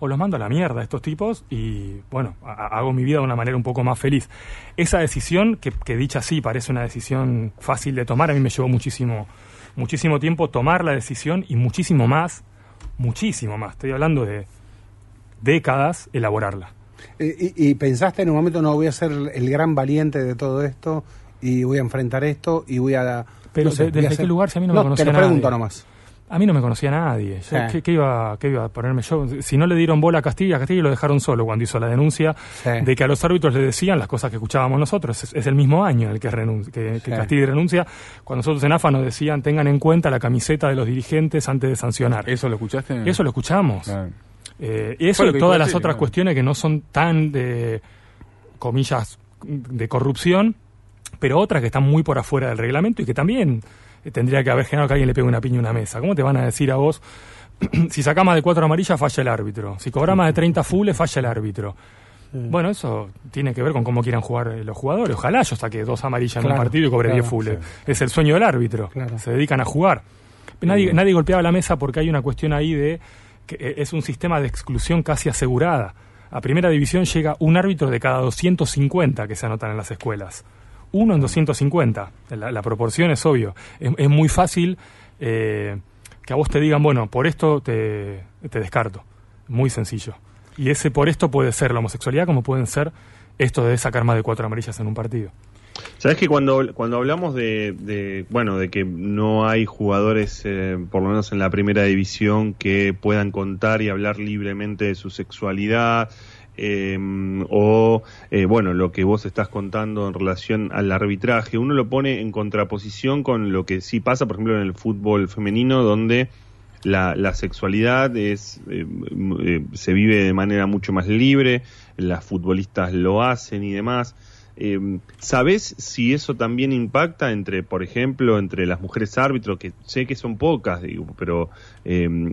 o los mando a la mierda a estos tipos y, bueno, a- hago mi vida de una manera un poco más feliz. Esa decisión, que, que dicha así parece una decisión fácil de tomar, a mí me llevó muchísimo, muchísimo tiempo tomar la decisión y muchísimo más, muchísimo más, estoy hablando de décadas, elaborarla. Eh, y, y pensaste en un momento, no, voy a ser el gran valiente de todo esto y voy a enfrentar esto y voy a... Pero no sé, ¿de- voy a ¿desde hacer- qué lugar si a mí no me Te lo nadie? pregunto nomás. A mí no me conocía nadie. Yo, Sí. ¿qué, qué iba, qué iba a ponerme yo? Si no le dieron bola a Castillo, a Castillo lo dejaron solo cuando hizo la denuncia Sí. de que a los árbitros le decían las cosas que escuchábamos nosotros. Es, es el mismo año en el que, que. Castillo renuncia. Cuando nosotros en AFA nos decían tengan en cuenta la camiseta de los dirigentes antes de sancionar. ¿Eso lo escuchaste? Eso lo escuchamos. Claro. Eh, y eso y que todas las otras claro. cuestiones que no son tan de, comillas, de corrupción, pero otras que están muy por afuera del reglamento y que también tendría que haber generado que alguien le pegue una piña a una mesa. ¿Cómo te van a decir a vos, si sacás más de cuatro amarillas, falla el árbitro? Si cobras más de 30 fulles, falla el árbitro. Bueno, eso tiene que ver con cómo quieran jugar eh, los jugadores. Ojalá yo saque dos amarillas en un partido y cobre claro, 10 fulles. sí. Es el sueño del árbitro. Claro. Se dedican a jugar. Nadie, nadie golpeaba la mesa porque hay una cuestión ahí de que eh, es un sistema de exclusión casi asegurada. A primera división llega un árbitro de cada 250 que se anotan en las escuelas. Uno en 250. La, la proporción es obvio. Es, muy fácil eh, que a vos te digan, bueno, por esto te, te descarto. Muy sencillo. Y ese por esto puede ser la homosexualidad como pueden ser esto de sacar más de cuatro amarillas en un partido. Sabes que cuando, cuando hablamos de, de, bueno, de que no hay jugadores, eh, por lo menos en la primera división, que puedan contar y hablar libremente de su sexualidad, eh, o, eh, bueno, lo que vos estás contando en relación al arbitraje, uno lo pone en contraposición con lo que sí pasa, por ejemplo, en el fútbol femenino, donde la, la sexualidad es eh, m- eh, se vive de manera mucho más libre, las futbolistas lo hacen y demás. Eh, ¿Sabés si eso también impacta entre, por ejemplo, entre las mujeres árbitros, que sé que son pocas, digo, pero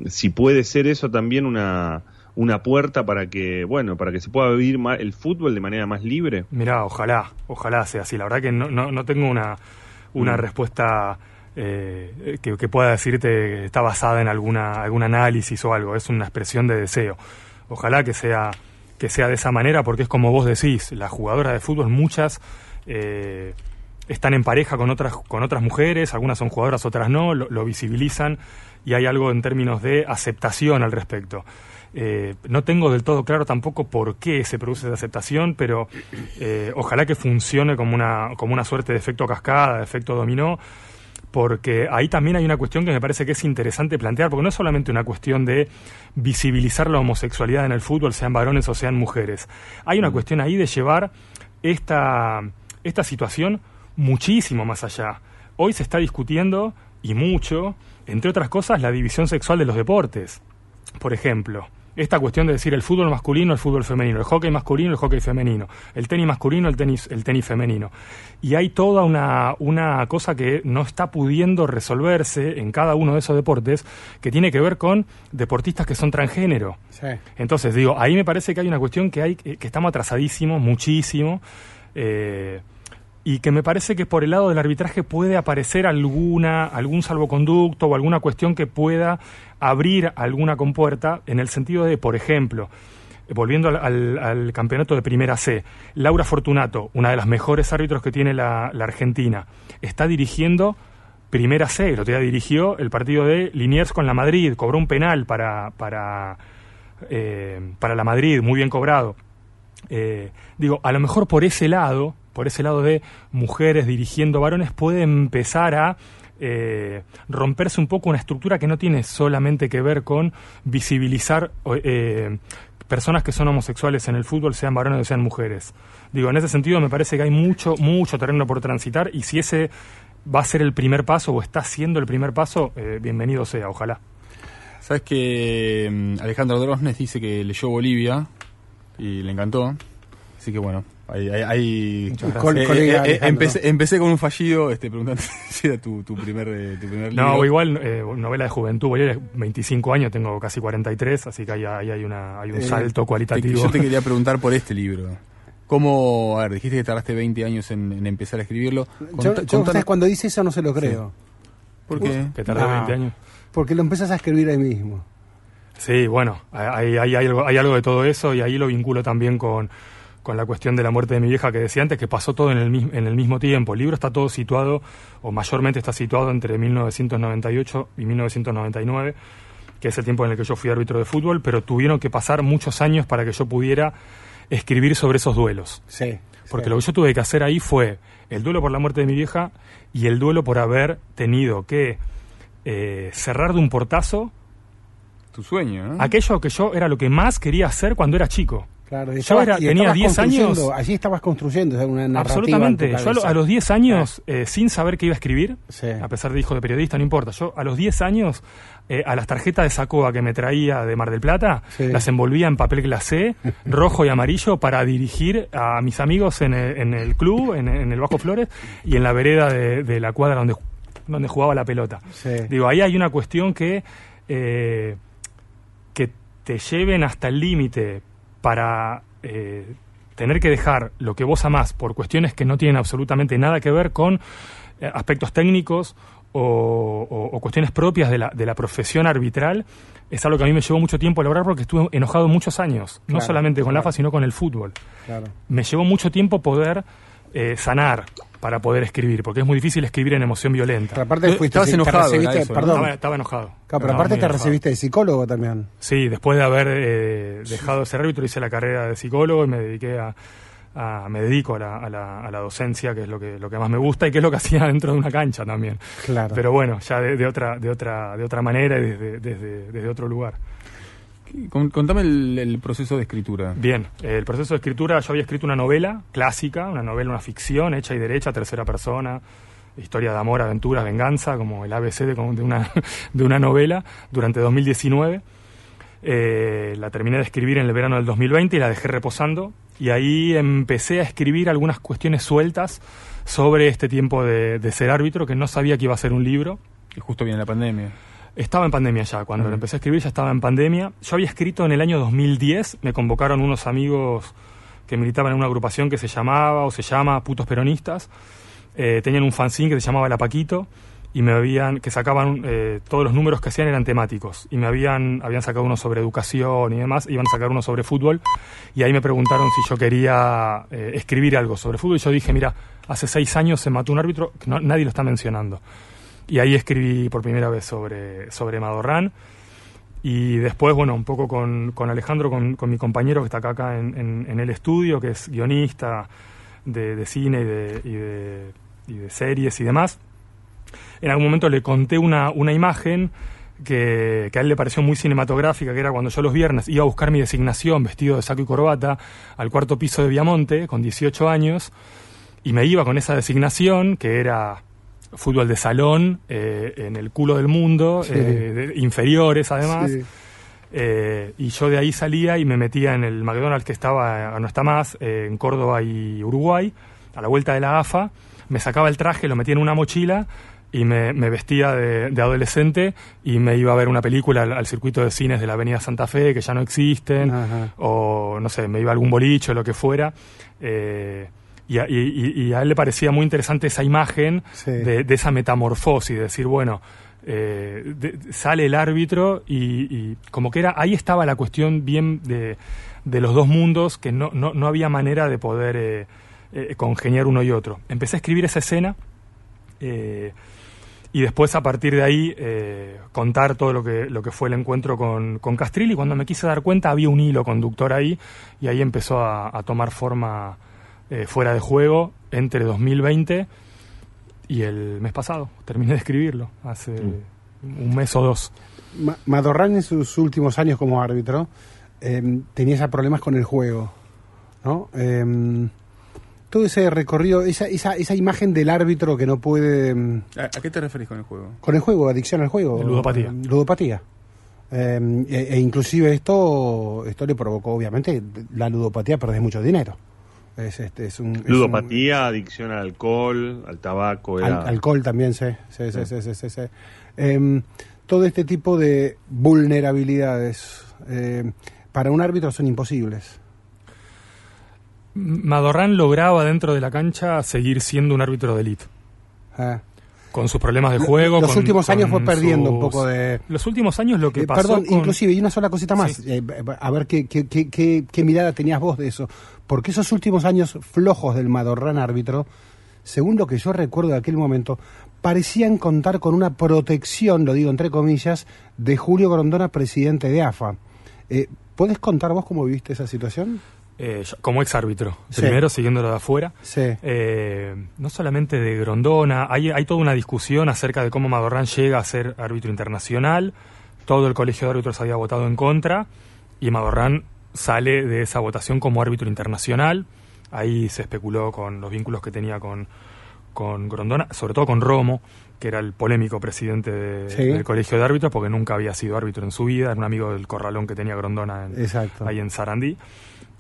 si puede ser eso también una, una puerta para que, bueno, para que se pueda vivir el fútbol de manera más libre? Mirá, ojalá, ojalá sea así. La verdad que no, no, no tengo una, una Mm. respuesta eh, que, que pueda decirte que está basada en alguna, algún análisis o algo. Es una expresión de deseo. Ojalá que sea, que sea de esa manera, porque es como vos decís, las jugadoras de fútbol, muchas eh, están en pareja con otras, con otras mujeres, algunas son jugadoras, otras no, lo, lo visibilizan y hay algo en términos de aceptación al respecto. Eh, no tengo del todo claro tampoco por qué se produce esa aceptación, pero eh, ojalá que funcione como una, como una suerte de efecto cascada, de efecto dominó, porque ahí también hay una cuestión que me parece que es interesante plantear, porque no es solamente una cuestión de visibilizar la homosexualidad en el fútbol, sean varones o sean mujeres. Hay una cuestión ahí de llevar esta, esta situación muchísimo más allá. Hoy se está discutiendo, y mucho, entre otras cosas, la división sexual de los deportes. Por ejemplo, esta cuestión de decir el fútbol masculino, el fútbol femenino, el hockey masculino, el hockey femenino, el tenis masculino, el tenis, el tenis femenino. Y hay toda una, una cosa que no está pudiendo resolverse en cada uno de esos deportes que tiene que ver con deportistas que son transgénero. Sí. Entonces, digo, ahí me parece que hay una cuestión que hay que estamos atrasadísimos, muchísimo. eh, y que me parece que por el lado del arbitraje puede aparecer alguna, algún salvoconducto o alguna cuestión que pueda abrir alguna compuerta en el sentido de, por ejemplo, volviendo al, al- al campeonato de Primera C, Laura Fortunato, una de las mejores árbitros que tiene la, la Argentina, está dirigiendo Primera C, el otro día dirigió el partido de Liniers con la Madrid, cobró un penal para, para, eh, para la Madrid, muy bien cobrado. Eh, digo, a lo mejor por ese lado, por ese lado de mujeres dirigiendo varones, puede empezar a eh, romperse un poco una estructura que no tiene solamente que ver con visibilizar eh, personas que son homosexuales en el fútbol, sean varones o sean mujeres. Digo, en ese sentido me parece que hay mucho, mucho terreno por transitar y si ese va a ser el primer paso o está siendo el primer paso, eh, bienvenido sea, ojalá. Sabes que mm, Alejandro Drosnes dice que leyó Bolivia y le encantó. Así que bueno, hay. hay, hay- Muchas gracias. Col- Eh, eh, eh, empecé, empecé con un fallido este, preguntando si era tu, tu primer, eh, tu primer libro. No, igual, eh, novela de juventud, voy a ir 25 años, tengo casi 43, así que ahí, ahí hay, una, hay un Eh, salto te- cualitativo. yo te quería preguntar por este libro. ¿Cómo, a ver, dijiste que tardaste 20 años en, en empezar a escribirlo? Yo, Conta- yo, cuando dice eso no se lo creo. ¿Por qué? Que tardé No, 20 años. Porque lo empezás a escribir ahí mismo. Sí, bueno, hay, hay, hay algo, hay algo de todo eso y ahí lo vinculo también con, con la cuestión de la muerte de mi vieja que decía antes, que pasó todo en el, en el mismo tiempo. El libro está todo situado, o mayormente está situado entre 1998 y 1999, que es el tiempo en el que yo fui árbitro de fútbol, pero tuvieron que pasar muchos años para que yo pudiera escribir sobre esos duelos. Sí. Porque sí. lo que yo tuve que hacer ahí fue el duelo por la muerte de mi vieja y el duelo por haber tenido que eh, cerrar de un portazo Tu sueño, ¿no? aquello que yo era lo que más quería hacer cuando era chico. Claro, Yo era- tenía estabas 10 años. Allí estabas construyendo una narrativa. Absolutamente. Yo a, lo- cabeza. a los 10 años, eh, sin saber que iba a escribir, Sí. a pesar de hijo de periodista, no importa. Yo a los 10 años, eh, a las tarjetas de Sacoa que me traía de Mar del Plata, Sí. las envolvía en papel glacé, rojo y amarillo, para dirigir a mis amigos en el, en el club, en, en el Bajo Flores, y en la vereda de, de la cuadra donde, donde jugaba la pelota. Sí. Digo, ahí hay una cuestión que, eh, que te lleven hasta el límite para eh, tener que dejar lo que vos amás por cuestiones que no tienen absolutamente nada que ver con eh, aspectos técnicos o, o- o cuestiones propias de la, de la profesión arbitral, es algo que a mí me llevó mucho tiempo a lograr porque estuve enojado muchos años, no solamente con la claro. AFA, sino con el fútbol Claro. me llevó mucho tiempo poder eh, sanar para poder escribir, porque es muy difícil escribir en emoción violenta. Pero aparte fuiste, estabas te enojado. Estaba, estaba enojado. Claro, pero aparte te enojado. recibiste de psicólogo también. Sí, después de haber eh, dejado de ser árbitro hice la carrera de psicólogo y me dediqué a, a- me dedico a la, a la- a la docencia, que es lo que, lo que más me gusta y que es lo que hacía dentro de una cancha también. Claro. Pero bueno, ya de, de otra, de otra, de otra manera y desde, desde, desde otro lugar. Con- Contame el, el proceso de escritura. Bien, el proceso de escritura, yo había escrito una novela clásica, una novela, una ficción, hecha y derecha, tercera persona, historia de amor, aventuras, venganza, como el ABC de, una, de una novela, durante 2019. Eh, la terminé de escribir en el verano del 2020 y la dejé reposando. Y ahí empecé a escribir algunas cuestiones sueltas sobre este tiempo de, de ser árbitro, que no sabía que iba a ser un libro. Y justo viene la pandemia. Estaba en pandemia ya, cuando lo empecé a escribir ya estaba en pandemia. Yo había escrito en el año 2010, me convocaron unos amigos que militaban en una agrupación que se llamaba o se llama Putos Peronistas. Eh, tenían un fanzine que se llamaba La Paquito y me habían, que sacaban, eh, todos los números que hacían eran temáticos y me habían, habían sacado uno sobre educación y demás, iban a sacar uno sobre fútbol y ahí me preguntaron si yo quería eh, escribir algo sobre fútbol y yo dije, mira, hace seis años se mató un árbitro que no- nadie lo está mencionando. Y ahí escribí por primera vez sobre, sobre Madorrán. Y después, bueno, un poco con, con Alejandro, con, con mi compañero que está acá, acá en, en- el estudio, que es guionista de, de cine y de, y, de, y de series y demás. En algún momento le conté una, una imagen que, que a él le pareció muy cinematográfica, que era cuando yo los viernes iba a buscar mi designación vestido de saco y corbata al cuarto piso de Viamonte, con 18 años, y me iba con esa designación, que era fútbol de salón, eh, en el culo del mundo, Sí. eh, de- inferiores además. Sí. Eh, y yo de ahí salía y me metía en el McDonald's que estaba, no está más, en Córdoba y Uruguay, a la vuelta de la AFA, me sacaba el traje, lo metía en una mochila y me, me vestía de, de adolescente y me iba a ver una película al, al circuito de cines de la Avenida Santa Fe, que ya no existen, Ajá. o no sé, me iba a algún boliche o lo que fuera. eh, y, a, y- a él le parecía muy interesante esa imagen Sí. de, de esa metamorfosis, de decir, bueno, eh, de- sale el árbitro y, y como que era, ahí estaba la cuestión bien de, de los dos mundos, que no, no, no había manera de poder eh, eh, congeniar uno y otro. Empecé a escribir esa escena eh, y después a partir de ahí eh, contar todo lo que, lo que fue el encuentro con, con Castrilli. Cuando me quise dar cuenta había un hilo conductor ahí y ahí empezó a, a tomar forma eh, fuera de juego entre 2020 y el mes pasado. Terminé de escribirlo hace un mes o dos. Ma- Madorrán en sus últimos años como árbitro eh, tenía esos problemas con el juego, ¿no? Eh, todo ese recorrido, esa, esa, esa imagen del árbitro que no puede... mm, ¿A, a qué te referís con el juego? Con el juego, adicción al juego. Ludopatía. Ludopatía. Eh, e, e inclusive esto, esto le provocó, obviamente, la ludopatía, perdés mucho dinero. Es, este, es un, es un- Ludopatía, adicción al alcohol, al tabaco. Al- alcohol también, sí. sí, sí, sí, sí, sí, sí. Em, todo este tipo de vulnerabilidades eh, para un árbitro son imposibles. Madorrán lograba dentro de la cancha seguir siendo un árbitro de élite. Ah. Con sus problemas de juego. los con- últimos años fue perdiendo un poco de... Los últimos años lo que Eh, pasó. perdón, con- inclusive, y una sola cosita más, Sí. eh, a ver qué, qué, qué, qué- qué mirada tenías vos de eso. Porque esos últimos años flojos del Madorrán árbitro, según lo que yo recuerdo de aquel momento, parecían contar con una protección, lo digo entre comillas, de Julio Grondona, presidente de AFA. Eh, ¿Puedes contar vos cómo viviste esa situación? Eh, como ex árbitro. Sí. Primero, siguiéndolo de afuera. Sí. Eh, no solamente de Grondona, hay, hay toda una discusión acerca de cómo Madorrán llega a ser árbitro internacional. Todo el colegio de árbitros había votado en contra y Madorrán sale de esa votación como árbitro internacional. Ahí se especuló con los vínculos que tenía con, con Grondona, sobre todo con Romo, que era el polémico presidente de- Sí. del colegio de árbitros, porque nunca había sido árbitro en su vida, era un amigo del corralón que tenía Grondona en, ahí en Sarandí.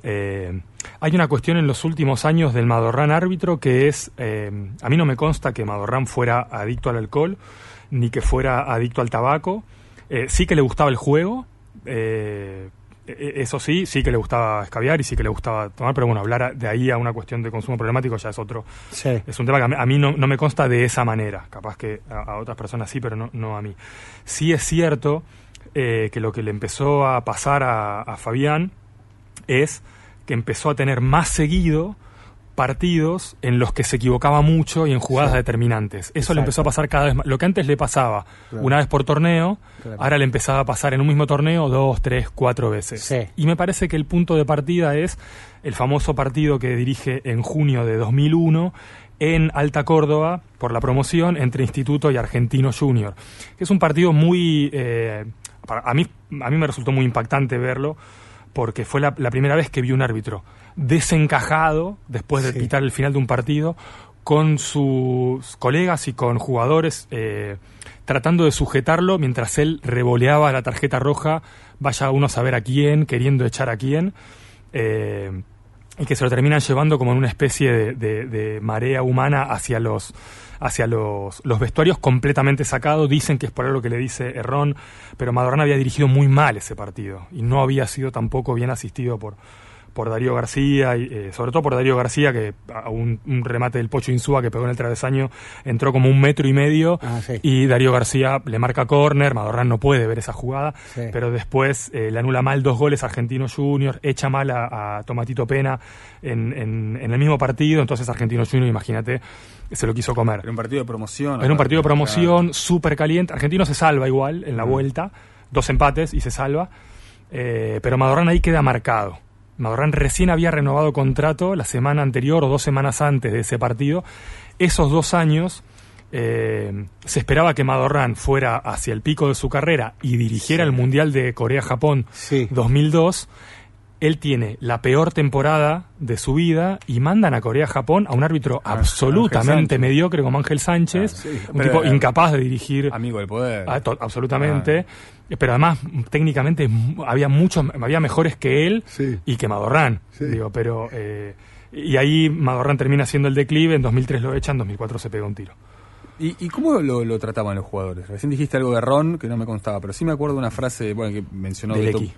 Eh, hay una cuestión en los últimos años del Madorrán árbitro que es, eh, a mí no me consta que Madorrán fuera adicto al alcohol, ni que fuera adicto al tabaco. Eh, sí que le gustaba el juego, eh, eh, eso sí, sí que le gustaba escabiar y sí que le gustaba tomar, pero bueno, hablar de ahí a una cuestión de consumo problemático ya es otro, Sí. es un tema que a mí, no, no me consta de esa manera. Capaz que a, a otras personas sí, pero no, no a mí. Sí es cierto eh, que lo que le empezó a pasar a, a Fabián es que empezó a tener más seguido partidos en los que se equivocaba mucho y en jugadas determinantes. Eso Exacto. le empezó a pasar cada vez más. Lo que antes le pasaba Claro. una vez por torneo, Claro. ahora le empezaba a pasar en un mismo torneo dos, tres, cuatro veces. Sí. Y me parece que el punto de partida es el famoso partido que dirige en junio de 2001 en Alta Córdoba por la promoción entre Instituto y Argentino Junior, que es un partido muy... eh, a, mí, a mí me resultó muy impactante verlo porque fue la, la primera vez que vi un árbitro desencajado después de Sí. pitar el final de un partido con sus colegas y con jugadores eh, tratando de sujetarlo mientras él revoleaba la tarjeta roja, vaya uno a saber a quién, queriendo echar a quién, eh, y que se lo terminan llevando como en una especie de, de- de marea humana hacia los hacia los, los vestuarios completamente sacados. Dicen que es por algo que le dice Errón, pero Madorán había dirigido muy mal ese partido y no había sido tampoco bien asistido por, por Darío García, y, eh, sobre todo por Darío García, que a un, un remate del Pocho Insúa que pegó en el travesaño entró como un metro y medio Ah, sí. y Darío García le marca córner, Madorrán no puede ver esa jugada, Sí. pero después eh, le anula mal dos goles a Argentino Junior, echa mal a, a Tomatito Pena en, en- en el mismo partido, entonces Argentino Junior, imagínate, se lo quiso comer. Era un partido de promoción. Era un partido de promoción súper caliente. Argentino se salva igual en la vuelta, dos empates y se salva. Eh, pero Madorrán ahí queda marcado. Madorrán recién había renovado contrato la semana anterior o dos semanas antes de ese partido. Esos dos años eh, se esperaba que Madorrán fuera hacia el pico de su carrera y dirigiera el Mundial de Corea-Japón Sí. 2002 él tiene la peor temporada de su vida y mandan a Corea-Japón a un árbitro Ah, absolutamente mediocre como Ángel Sánchez, Ah, sí. un Pero, tipo eh, incapaz de dirigir Amigo del poder. Ah, absolutamente. Pero además, técnicamente, había muchos, había mejores que él Sí. y que Madorrán. Sí. Digo, pero. eh, y ahí Madorrán termina haciendo el declive, en 2003 lo echan, en 2004 se pega un tiro. ¿Y, y cómo lo, lo trataban los jugadores? Recién dijiste algo de Ron que no me constaba, pero sí me acuerdo de una frase bueno, que mencionó Del Beto- Equi.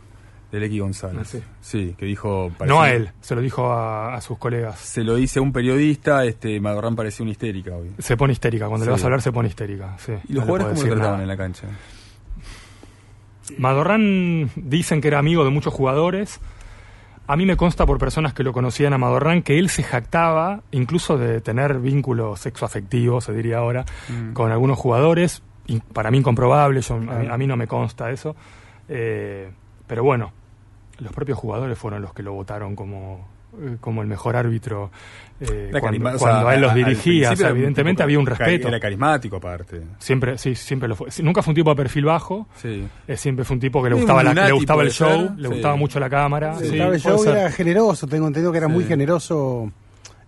del Equi González. Ah, sí. Sí, que dijo... No a él, se lo dijo a, a sus colegas. Se lo dice a un periodista, este Madorrán parecía una histérica hoy. Se pone histérica, cuando le vas a hablar se pone histérica. sí. ¿Y los No jugadores cómo lo trataban nada. en la cancha? Madorrán dicen que era amigo de muchos jugadores. A mí me consta por personas que lo conocían a Madorrán que él se jactaba incluso de tener vínculos sexoafectivos, se diría ahora, Mm. con algunos jugadores. Para mí incomprobable, yo, a, mí, a mí no me consta eso. Eh, pero bueno, los propios jugadores fueron los que lo votaron como, como el mejor árbitro eh, cuando, o sea, cuando a él los dirigía. o sea, evidentemente había un respeto. Era carismático aparte. Siempre, sí, siempre lo fue. Sí, Nunca fue un tipo de perfil bajo. Sí. Eh, siempre fue un tipo que le gustaba, la- le gustaba el show, ser, le sí. gustaba mucho la cámara. Sí, sí, estaba el show era generoso, tengo entendido que era Sí. muy generoso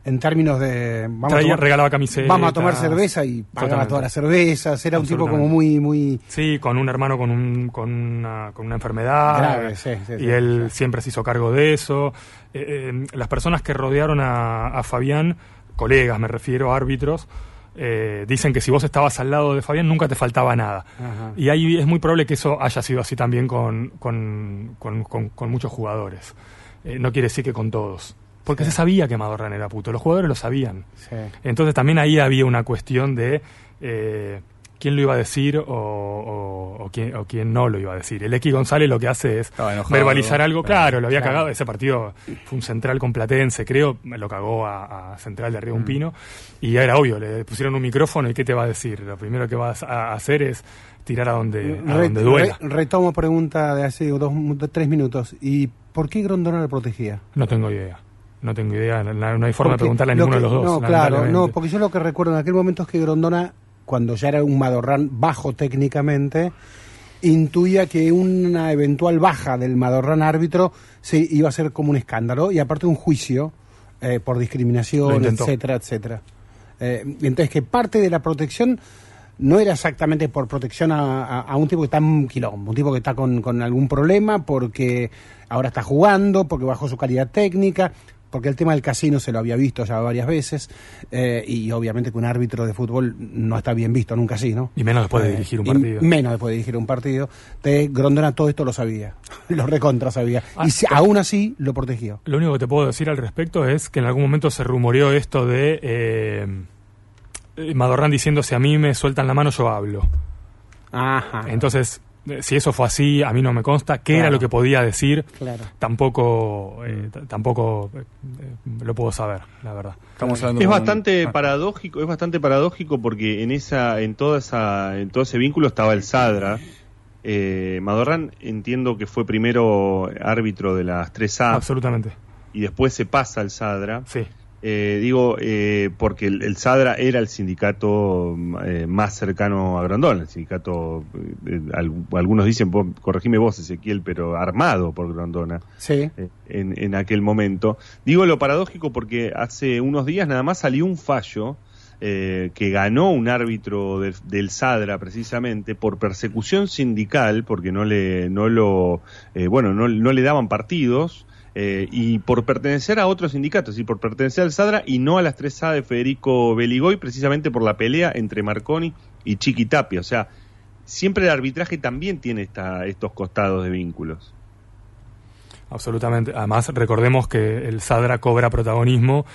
en términos de vamos, Traía- a tomar, regalaba camisetas. vamos a tomar cerveza y pagaba Totalmente. todas las cervezas, era un tipo como muy muy Sí, con un hermano con, un, con, una, con una enfermedad. Grave, sí, sí, y sí, él siempre se hizo cargo de eso. Eh, eh, las personas que rodearon a, a Fabián, colegas me refiero, árbitros, eh, dicen que si vos estabas al lado de Fabián nunca te faltaba nada. Ajá. Y ahí es muy probable que eso haya sido así también con, con, con- muchos jugadores. No quiere decir que con todos. Porque se sabía que Madorran era puto, los jugadores lo sabían. sí. Entonces también ahí había una cuestión de eh, quién lo iba a decir o, o- o quién, o quién no lo iba a decir. El X González lo que hace es enojado. verbalizar algo. Claro, Claro, lo había claro. cagado. Ese partido fue un central con Platense, creo. Lo cagó a, a Central de Río Mm. Un Pino. Y era obvio, le pusieron un micrófono y ¿qué te va a decir? Lo primero que vas a hacer es tirar a donde, a donde duela. re- retomo pregunta de hace dos, tres minutos. ¿Y por qué Grondona lo protegía? No tengo idea. No tengo idea. No, no hay forma de preguntarle a ninguno que- de los dos. No, claro, no, porque yo lo que recuerdo en aquel momento es que Grondona, cuando ya era un Madorrán bajo técnicamente, intuía que una eventual baja del Madorrán árbitro se iba a ser como un escándalo y aparte un juicio eh, por discriminación, etcétera, etcétera. Eh, entonces que parte de la protección no era exactamente por protección a, a- a un tipo que está en quilombo, un tipo que está con, con algún problema, porque ahora está jugando, porque bajó su calidad técnica, porque el tema del casino se lo había visto ya varias veces, eh, y obviamente que un árbitro de fútbol no está bien visto en un casino. Y menos después de Eh, dirigir un y partido. menos después de dirigir un partido. De Grondona todo esto lo sabía, lo recontra sabía, Ah, y si- pero- aún así lo protegió. Lo único que te puedo decir al respecto es que en algún momento se rumoreó esto de eh, Madorrán diciendo si a mí me sueltan la mano yo hablo. Ajá. Entonces, si eso fue así, a mí no me consta. ¿Qué era lo que podía decir? Claro. Tampoco, eh, t- tampoco eh, lo puedo saber, la verdad. Estamos hablando Es con- bastante Ah, paradójico, es bastante paradójico porque en esa, en toda esa, en todo ese vínculo estaba el Sadra. Eh, Madorrán entiendo que fue primero árbitro de las 3A Absolutamente. y después se pasa al Sadra. Sí. Eh, digo, eh, porque el, el Sadra era el sindicato eh, más cercano a Grondona, el sindicato, eh, al- algunos dicen, vos- corregime vos Ezequiel, pero armado por Grondona Sí. eh, en, en aquel momento. Digo lo paradójico porque hace unos días nada más salió un fallo eh, que ganó un árbitro del- del Sadra precisamente por persecución sindical, porque no le, no lo, eh, bueno, no, no le daban partidos. Eh, y por pertenecer a otro sindicato, es decir, por pertenecer al Sadra y no a las 3A de Federico Beligoy, precisamente por la pelea entre Marconi y Chiqui Tapia. O sea, siempre el arbitraje también tiene esta, estos costados de vínculos. Absolutamente. Además, recordemos que el Sadra cobra protagonismo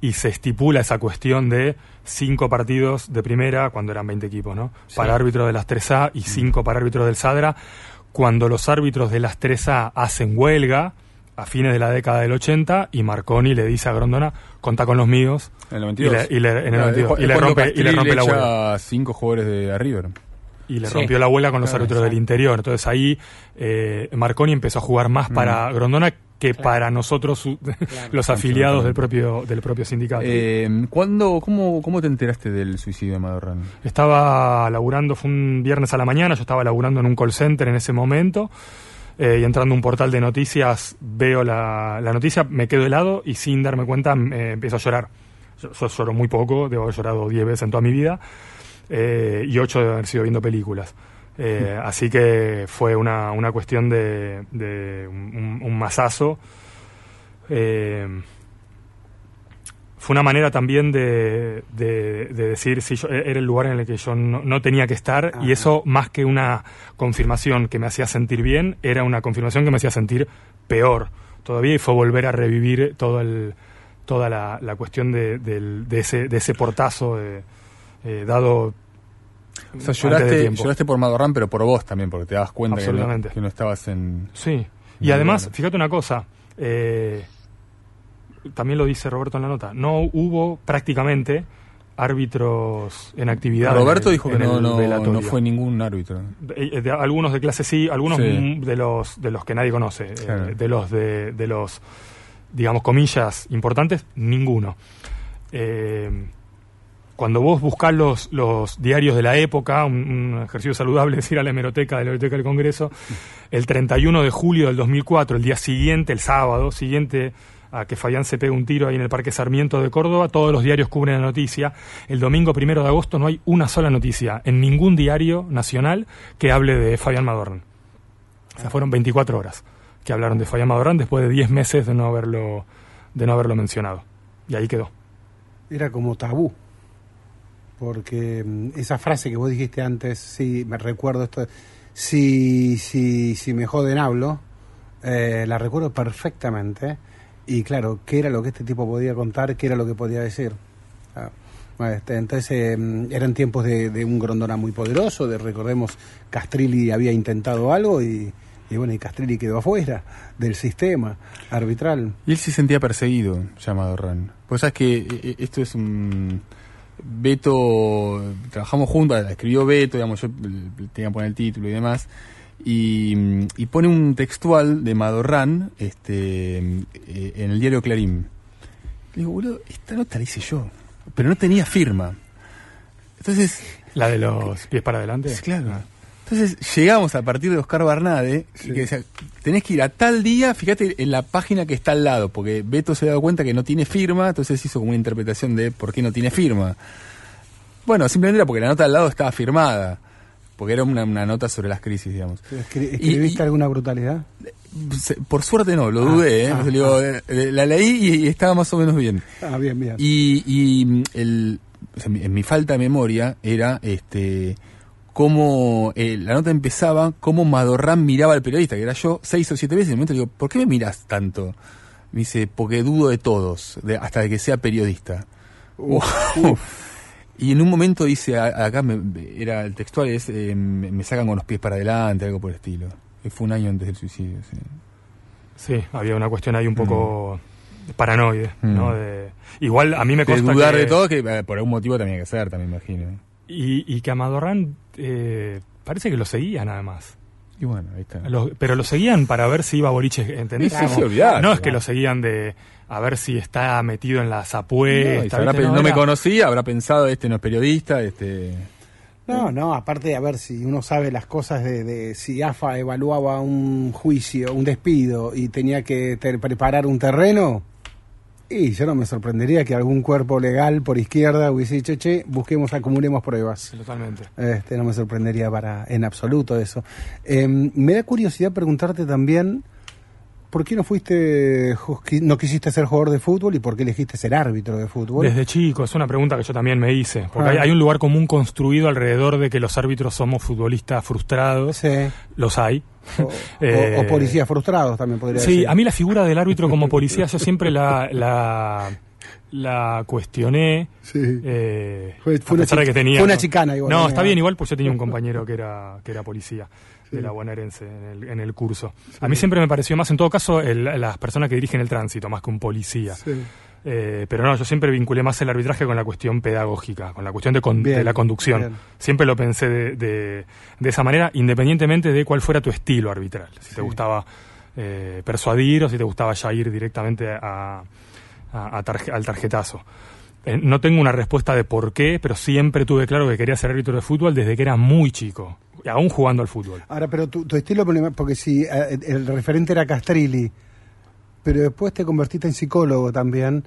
y se estipula esa cuestión de cinco partidos de primera, cuando eran 20 equipos, ¿no? Para árbitros de las 3A y cinco para árbitros del Sadra. Cuando los árbitros de las 3A hacen huelga a fines de la década del 80 y Marconi le dice a Grondona, contá con los míos. En el Y 92. le, y le- en el Claro, 92. es Y le rompe, y le Castelli rompe la echa huelga. a cinco jugadores de River. Y le Sí. rompió la huelga con los Claro, árbitros del interior. Entonces ahí eh, Marconi empezó a jugar más para Grondona que para nosotros, su- los afiliados del propio, del propio sindicato. Eh, ¿cuándo, cómo, ¿Cómo te enteraste del suicidio de Madorrán? Estaba laburando, fue un viernes a la mañana, yo estaba laburando en un call center en ese momento. Eh, y entrando a un portal de noticias veo la, la noticia, me quedo helado y sin darme cuenta me empiezo a llorar. Yo, yo lloro muy poco, debo haber llorado 10 veces en toda mi vida eh, y 8 de haber sido viendo películas. Eh, así que fue una, una cuestión de, de un, un masazo. Fue una manera también de, de, de decir si yo era el lugar en el que yo no, no tenía que estar y eso más que una confirmación que me hacía sentir bien era una confirmación que me hacía sentir peor todavía y fue volver a revivir todo el toda la, la cuestión de, de ese de ese portazo eh, eh, dado O sea, lloraste, por Madorrán, pero por vos también, porque te das cuenta que no, Absolutamente. que no estabas en... Sí, y además, fíjate una cosa, eh, también lo dice Roberto en la nota, no hubo prácticamente árbitros en actividad. Roberto en el- dijo que no, no, no fue ningún árbitro. De- eh, de- algunos de clase sí, algunos Sí. mm, de los de los que nadie conoce, eh, de los de, de los digamos comillas importantes, ninguno. Eh, cuando vos buscás los, los diarios de la época, un, un ejercicio saludable es ir a la hemeroteca de la Biblioteca del Congreso, el 31 de julio del 2004, el día siguiente, el sábado siguiente a que Fayán se pegue un tiro ahí en el Parque Sarmiento de Córdoba, todos los diarios cubren la noticia. El domingo primero de agosto no hay una sola noticia en ningún diario nacional que hable de Fabián Madorn. O sea, fueron 24 horas que hablaron de Fabián Madorn después de 10 meses de no haberlo, de no haberlo mencionado. Y ahí quedó. Era como tabú. Porque mm, esa frase que vos dijiste antes, sí, me recuerdo esto. Si, si, si me joden hablo, eh, la recuerdo perfectamente. Y claro, ¿qué era lo que este tipo podía contar? ¿Qué era lo que podía decir? Ah, este, entonces eh, eran tiempos de, de un Grondona muy poderoso, de recordemos Castrilli había intentado algo y, y bueno, y Castrilli quedó afuera del sistema arbitral. Y él se sentía perseguido, ya Madorrán. Pues sabes que eh, esto es un... Beto, trabajamos juntos, escribió Beto, digamos, yo tenía que poner el título y demás, y, y pone un textual de Madorrán este, eh, en el diario Clarín. Le digo, boludo, esta nota la hice yo, pero no tenía firma. Entonces, La de los pies para adelante. Sí, claro. Entonces llegamos a partir de Oscar Barnade, y que decía, tenés que ir a tal día, fíjate en la página que está al lado, porque Beto se ha dado cuenta que no tiene firma, entonces hizo como una interpretación de por qué no tiene firma. Bueno, simplemente era porque la nota al lado estaba firmada, porque era una, una nota sobre las crisis, digamos. ¿Escri- Y- ¿Escribiste y- alguna brutalidad? Por suerte no, lo dudé, ¿eh? ah, digo, eh, eh, la leí y, y estaba más o menos bien. Ah, bien, bien. Y, y mm, el, o sea, mi- en mi falta de memoria era este cómo eh, la nota empezaba, cómo Madorrán miraba al periodista, que era yo, seis o siete veces. Y en un momento le digo, ¿por qué me miras tanto? Me dice, porque dudo de todos, de- hasta de que sea periodista. Y en un momento dice, a- acá me- era el textual, es, eh, me, sacan con los pies para adelante, algo por el estilo. Que fue un año antes del suicidio. sí. Sí, había una cuestión ahí un poco paranoide, Mm. ¿no? De, igual a mí me De consta dudar que, de todo, que eh, por algún motivo hay que ser, también imagino. Y, y que a Madorrán eh, parece que lo seguían además. Y bueno, ahí está. Lo- pero lo seguían para ver si iba a boliche, ¿entendés? Sí, sí, no es que lo seguían de a ver si está metido en las No, apuestas. pe- no, me conocía, habrá pensado, este no es periodista, este... No, no, aparte, a ver, si uno sabe las cosas de, de si AFA evaluaba un juicio, un despido y tenía que te- preparar un terreno, y yo no me sorprendería que algún cuerpo legal por izquierda hubiese dicho, che, busquemos, acumulemos pruebas. Totalmente. Este, no me sorprendería para en absoluto eso. Eh, me da curiosidad preguntarte también, ¿por qué no fuiste, no quisiste ser jugador de fútbol y por qué elegiste ser árbitro de fútbol? Desde chico, es una pregunta que yo también me hice. Porque Ah. hay, hay un lugar común construido alrededor de que los árbitros somos futbolistas frustrados. Sí. Los hay. O, Eh, o- o policías frustrados también podría Sí, decir. a mí la figura del árbitro como policía yo siempre la, la, la cuestioné. eh, Fue- fue a una pesar de chi- que tenía. fue una chicana igual, No, ¿no? está bien, igual, pues yo tenía un compañero que era, que era policía de la bonaerense en el, en el curso. A mí siempre me pareció más, en todo caso, el- las personas que dirigen el tránsito, más que un policía. Sí. Eh, pero no, yo siempre vinculé más el arbitraje con la cuestión pedagógica, con la cuestión de, con- Bien, de la conducción. bien. Siempre lo pensé de, de- de esa manera, independientemente de cuál fuera tu estilo arbitral. Si te gustaba eh, persuadir o si te gustaba ya ir directamente a, a- a tarje- al tarjetazo. Eh, no tengo una respuesta de por qué, pero siempre tuve claro que quería ser árbitro de fútbol desde que era muy chico. Aún jugando al fútbol. Ahora, pero tu, tu estilo, porque si eh, el referente era Castrilli, pero después te convertiste en psicólogo también,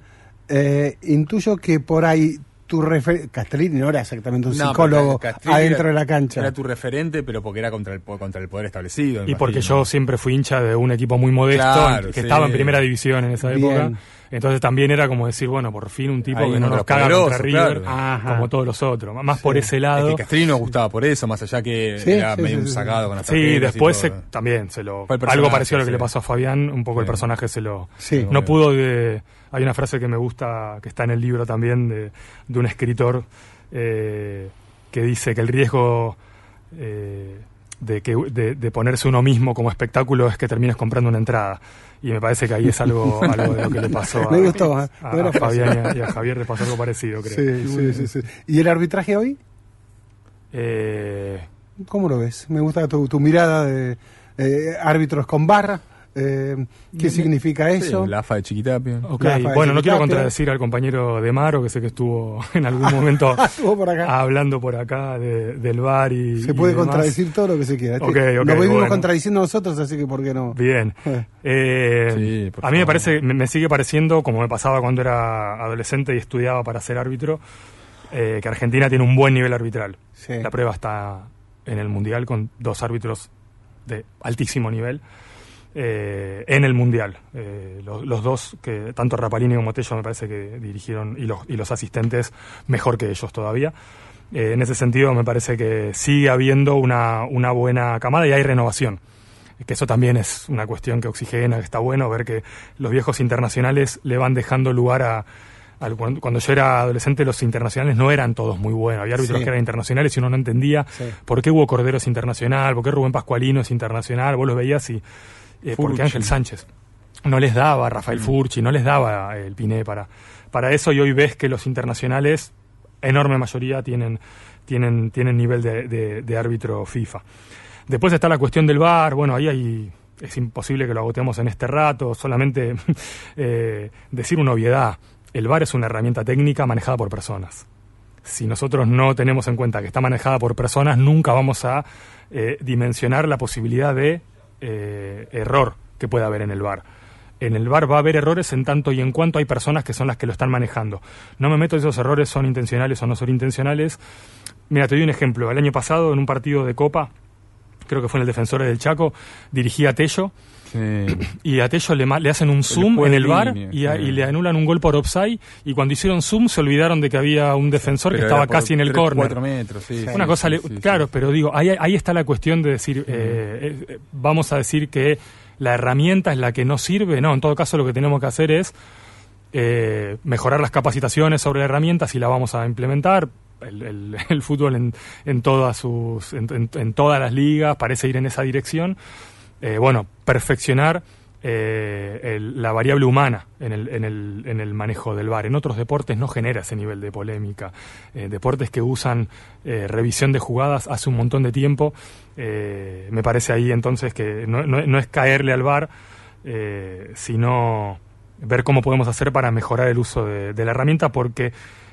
eh, intuyo que por ahí tu referente... Castrilli no era exactamente un No, psicólogo adentro era- de la cancha. Era tu referente, pero porque era contra el, contra el poder establecido. Y porque yo siempre fui hincha de un equipo muy modesto, Claro, que sí. estaba en primera división en esa Bien. época. Entonces también era como decir, bueno, por fin un tipo Ahí que no nos caga poderoso, contra River, claro. Como todos los otros. Más por ese Es lado. que Castrilli nos gustaba por eso, más allá que Sí, era sí, medio sí, un sí. sacado con las Sí, después se- también se lo algo parecido a lo que sí. le pasó a Fabián, un poco el personaje se lo Sí. no pudo de hay una frase que me gusta que está en el libro también de, de un escritor eh, que dice que el riesgo eh, de, que, de, de ponerse uno mismo como espectáculo es que termines comprando una entrada. Y me parece que ahí es algo, algo de lo que le pasó a, Me gustó, ¿eh? a- Buena a Fabián y a, y a Javier, le pasó algo parecido, creo. Sí, sí, sí, sí. ¿Y el arbitraje hoy? Eh, ¿Cómo lo ves? Me gusta tu, tu mirada de árbitros con barra. Eh, ¿Qué significa Sí, eso? la AFA de Chiquitapia. bueno, no quiero contradecir al compañero de Maro, que sé que estuvo en algún momento Estuvo por acá. hablando por acá de- del bar y. Se puede y demás. contradecir todo lo que se quiera. Este, Ok, ok, Nos venimos bueno. contradiciendo nosotros, así que ¿por qué no? Bien. Eh. Eh, Sí, a mí me parece, me, me sigue pareciendo, como me pasaba cuando era adolescente y estudiaba para ser árbitro, eh, que Argentina tiene un buen nivel arbitral. Sí. La prueba está en el Mundial con dos árbitros de altísimo nivel. Eh, en el Mundial. Eh, los, los dos, que tanto Rapalini como Tello me parece que dirigieron, y los, y los asistentes mejor que ellos todavía. Eh, en ese sentido me parece que sigue habiendo una, una buena camada y hay renovación. Que eso también es una cuestión que oxigena, que está bueno ver que los viejos internacionales le van dejando lugar a... cuando, cuando yo era adolescente los internacionales no eran todos muy buenos, había árbitros Sí. que eran internacionales y uno no entendía Sí. por qué Hugo Cordero es internacional, por qué Rubén Pascualino es internacional, vos los veías y... eh, porque. Ángel Sánchez no les daba, Rafael Mm. Furchi, no les daba el Piné para, para eso y hoy ves que los internacionales, enorme mayoría, tienen, tienen, tienen nivel de, de- de árbitro FIFA. Después está la cuestión del VAR, bueno, ahí hay, es imposible que lo agotemos en este rato, solamente eh, decir una obviedad, el VAR es una herramienta técnica manejada por personas. Si nosotros no tenemos en cuenta que está manejada por personas, nunca vamos a eh, dimensionar la posibilidad de eh, error que pueda haber en el VAR. En el VAR va a haber errores en tanto y en cuanto hay personas que son las que lo están manejando. No me meto si esos errores son intencionales o no son intencionales. Mira, te doy un ejemplo. El año pasado, en un partido de Copa, creo que fue en el Defensores del Chaco, dirigía Tello Sí. y a Tello le, le hacen un zoom en el bar línea, y, a- sí. y le anulan un gol por offside y cuando hicieron zoom se olvidaron de que había un defensor que estaba casi en el tres, córner. cuatro metros, sí, Una sí, cosa, le- claro, pero digo, ahí, ahí está la cuestión de decir, eh, eh, vamos a decir que la herramienta es la que no sirve, no, en todo caso lo que tenemos que hacer es eh, mejorar las capacitaciones sobre la herramienta si la vamos a implementar. El, el- el fútbol en, en todas sus, en, en- en todas las ligas parece ir en esa dirección. Eh, bueno, perfeccionar eh, el- la variable humana en el, en, el, en el manejo del VAR. En otros deportes no genera ese nivel de polémica. Eh, deportes que usan revisión de jugadas hace un montón de tiempo, me parece ahí entonces que no, no- es caerle al VAR, sino ver cómo podemos hacer para mejorar el uso de, de la herramienta, porque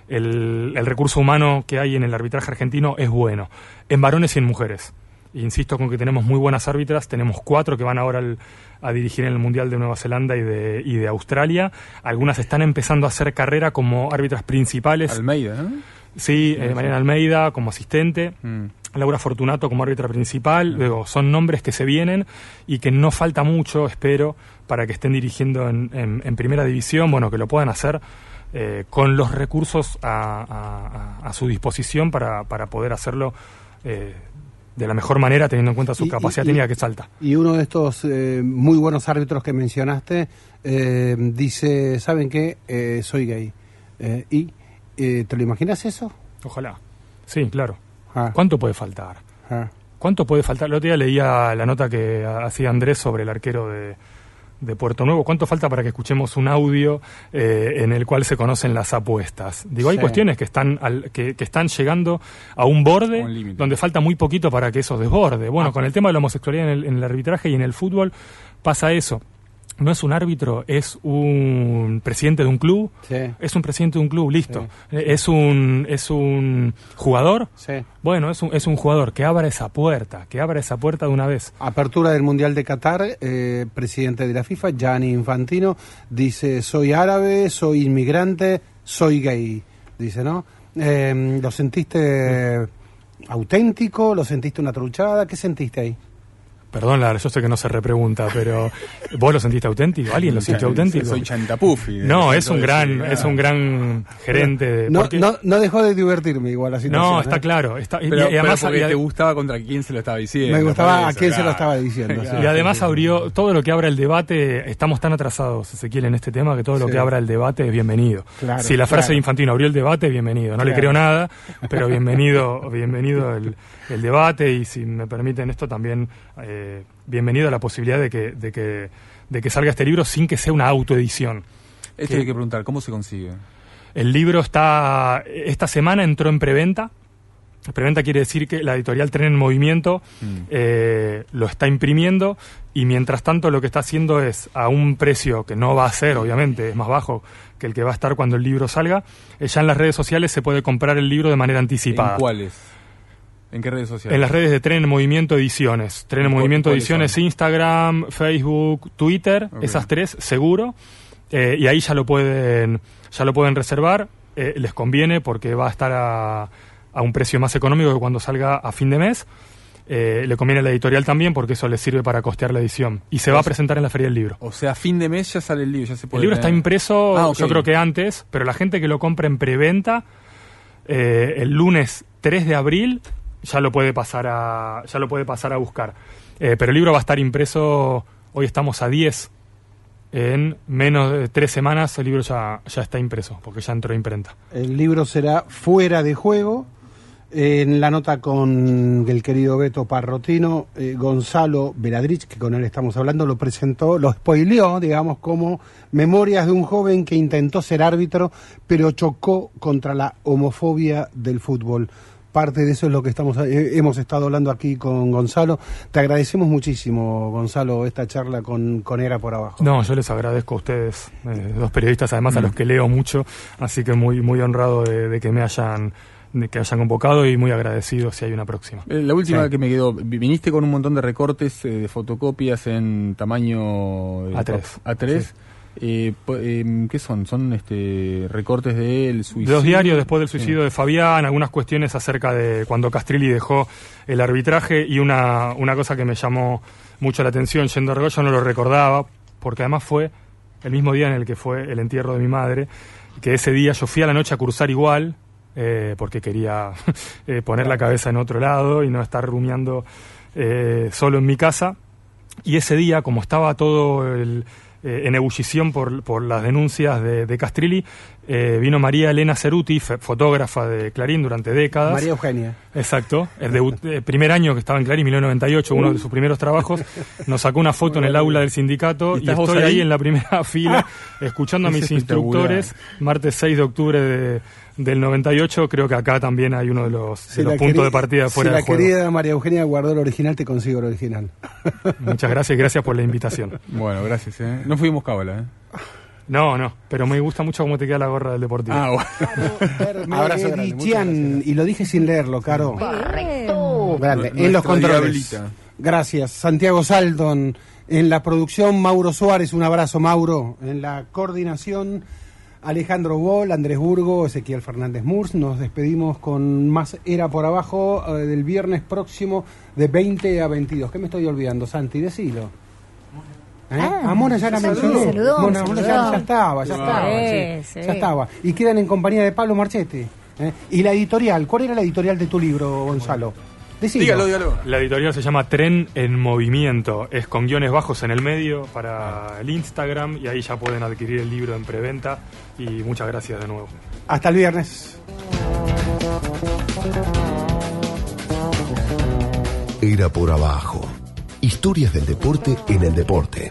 el recurso humano que hay en el arbitraje argentino es bueno, en varones y en mujeres. Insisto con que tenemos muy buenas árbitras, tenemos cuatro que van ahora al- a dirigir en el Mundial de Nueva Zelanda y de, y de Australia. Algunas están empezando a hacer carrera como árbitras principales. Almeida, ¿no? Sí, eh, Sí, Mariana. Almeida como asistente. Mm. Laura Fortunato como árbitra principal. Luego, son nombres que se vienen y que no falta mucho, espero, para que estén dirigiendo en, en- en primera división. Bueno, que lo puedan hacer eh, con los recursos a, a- a- a su disposición para, para poder hacerlo eh, de la mejor manera, teniendo en cuenta su Y- capacidad y- técnica que es alta. Y uno de estos eh, muy buenos árbitros que mencionaste eh, dice, ¿saben qué? Eh, soy gay. Eh, ¿Y eh, te lo imaginas eso? Ojalá. Sí, claro. Ah, ¿Cuánto puede faltar? ah. ¿Cuánto puede faltar? El otro día leía la nota que hacía Andrés sobre el arquero de, de Puerto Nuevo. ¿Cuánto falta para que escuchemos un audio eh, en el cual se conocen las apuestas? Digo, hay Sí. cuestiones que están, al- que, que están llegando a un borde un donde falta muy poquito para que eso desborde. Bueno, Ah, con el tema de la homosexualidad en el, en el arbitraje y en el fútbol pasa eso. No es un árbitro, es un presidente de un club, Sí. es un presidente de un club, listo. Eh, Es un es un jugador, Sí. bueno, es un, es un jugador que abra esa puerta, que abra esa puerta de una vez. Apertura del Mundial de Qatar, eh, presidente de la FIFA, Gianni Infantino, dice, soy árabe, soy inmigrante, soy gay, dice, ¿no? Eh, ¿Lo sentiste auténtico? ¿Lo sentiste una truchada? ¿Qué sentiste ahí? Perdón, Lara, yo sé que no se repregunta, pero ¿vos lo sentiste auténtico? ¿Alguien lo sintió auténtico? Soy Chantapufi. No, es un gran, es un gran gerente. de- No, porque- no, no dejó de divertirme igual la situación. no, ¿eh? está claro. Está, y- Pero, y además, y- te gustaba contra quién se lo estaba diciendo. Me gustaba a quién se lo estaba diciendo. sí. Y además abrió todo lo que abra el debate. Estamos tan atrasados, Ezequiel, en este tema que todo lo Sí. que abra el debate es bienvenido. Claro, si la frase claro. de Infantino abrió el debate, bienvenido. No le creo nada, pero bienvenido, bienvenido el, el debate. Y si me permiten esto, también eh, bienvenido a la posibilidad de que, de, que, de que salga este libro sin que sea una autoedición. Esto hay que preguntar, ¿cómo se consigue? El libro está. Esta semana entró en preventa. Preventa quiere decir que la editorial Tren en Movimiento Mm. eh, lo está imprimiendo y mientras tanto lo que está haciendo es a un precio que no va a ser, obviamente, es más bajo que el que va a estar cuando el libro salga. eh, ya en las redes sociales se puede comprar el libro de manera anticipada. ¿En cuáles? ¿En qué redes sociales? En las redes de Tren en Movimiento Ediciones. Tren en ¿Cu- Movimiento Ediciones, son? Instagram, Facebook, Twitter, esas tres, seguro. Eh, y ahí ya lo pueden, ya lo pueden reservar. Eh, les conviene porque va a estar a, a un precio más económico que cuando salga a fin de mes. Eh, le conviene a la editorial también porque eso les sirve para costear la edición. Y se va a presentar en la Feria del Libro. O sea, a fin de mes ya sale el libro, ya se El puede libro está impreso, Ah, yo creo que antes, pero la gente que lo compra en preventa eh, el lunes 3 de abril ya lo puede pasar a ya lo puede pasar a buscar. Eh, pero el libro va a estar impreso, hoy estamos a 10. En menos de tres semanas el libro ya, ya está impreso, porque ya entró a imprenta. El libro será Fuera de Juego. En la nota con el querido Beto Parrotino, eh, Gonzalo Veladrich, que con él estamos hablando, lo presentó, lo spoileó, digamos, como Memorias de un joven que intentó ser árbitro, pero chocó contra la homofobia del fútbol. Parte de eso es lo que estamos eh, hemos estado hablando aquí con Gonzalo. Te agradecemos muchísimo, Gonzalo, esta charla con, con Era por Abajo. No, yo les agradezco a ustedes, eh, dos periodistas además a los que leo mucho, así que muy, muy honrado de, de que me hayan de que hayan convocado y muy agradecido si hay una próxima. Eh, La última Sí. que me quedó, vi- viniste con un montón de recortes eh, de fotocopias en tamaño eh, A3. A3. Sí. Eh, eh, ¿Qué son? Son este recortes de él, De suicidio. dos diarios después del suicidio Sí. de Fabián, algunas cuestiones acerca de cuando Castrilli dejó el arbitraje y una, una cosa que me llamó mucho la atención yendo a Argos, yo no lo recordaba, porque además fue el mismo día en el que fue el entierro de mi madre, que ese día yo fui a la noche a cursar igual, eh, porque quería eh, poner la cabeza en otro lado y no estar rumiando eh, solo en mi casa. Y ese día, como estaba todo el, eh, en ebullición por, por las denuncias de, de Castrilli, eh, vino María Elena Ceruti, fotógrafa de Clarín durante décadas. María Eugenia. Exacto, el, debut- el primer año que estaba en Clarín, 1998, uno de sus primeros trabajos, nos sacó una foto en el aula del sindicato ¿Y estoy ahí? ahí? en la primera fila escuchando a mis instructores, martes 6 de octubre de- del 98, creo que acá también hay uno de los, de Si los la puntos de partida si fuera la de juego. querida María Eugenia guardó el original, te consigo el original. Muchas gracias y gracias por la invitación. Bueno, gracias. ¿eh? No fuimos cábala. ¿eh? No, no, pero me gusta mucho cómo te queda la gorra del Deportivo. Ah, bueno. Abrazo grande, gracias. Y lo dije sin leerlo, Caro. Grande. En los controles. diablita. Gracias. Santiago Salton. En la producción, Mauro Suárez. Un abrazo, Mauro. En la coordinación, Alejandro Bol, Andrés Burgo, Ezequiel Fernández Murs. Nos despedimos con más Era por Abajo eh, del viernes próximo de 20 a 22. ¿Qué me estoy olvidando, Santi? Decilo. ¿Eh? Ah, Ah, Mona ya la saludó, mencioné. saludó, Mona, Mona ya, ya estaba, ya estaba. sí, sí. Ya estaba. Y quedan en compañía de Pablo Marchetti. ¿eh? Y la editorial, ¿cuál era la editorial de tu libro, Gonzalo? Decilo. Dígalo, dígalo. La editorial se llama Tren en Movimiento. Es con guiones bajos en el medio para el Instagram y ahí ya pueden adquirir el libro en preventa. Y muchas gracias de nuevo. Hasta el viernes. Era por abajo. Historias del deporte en el deporte.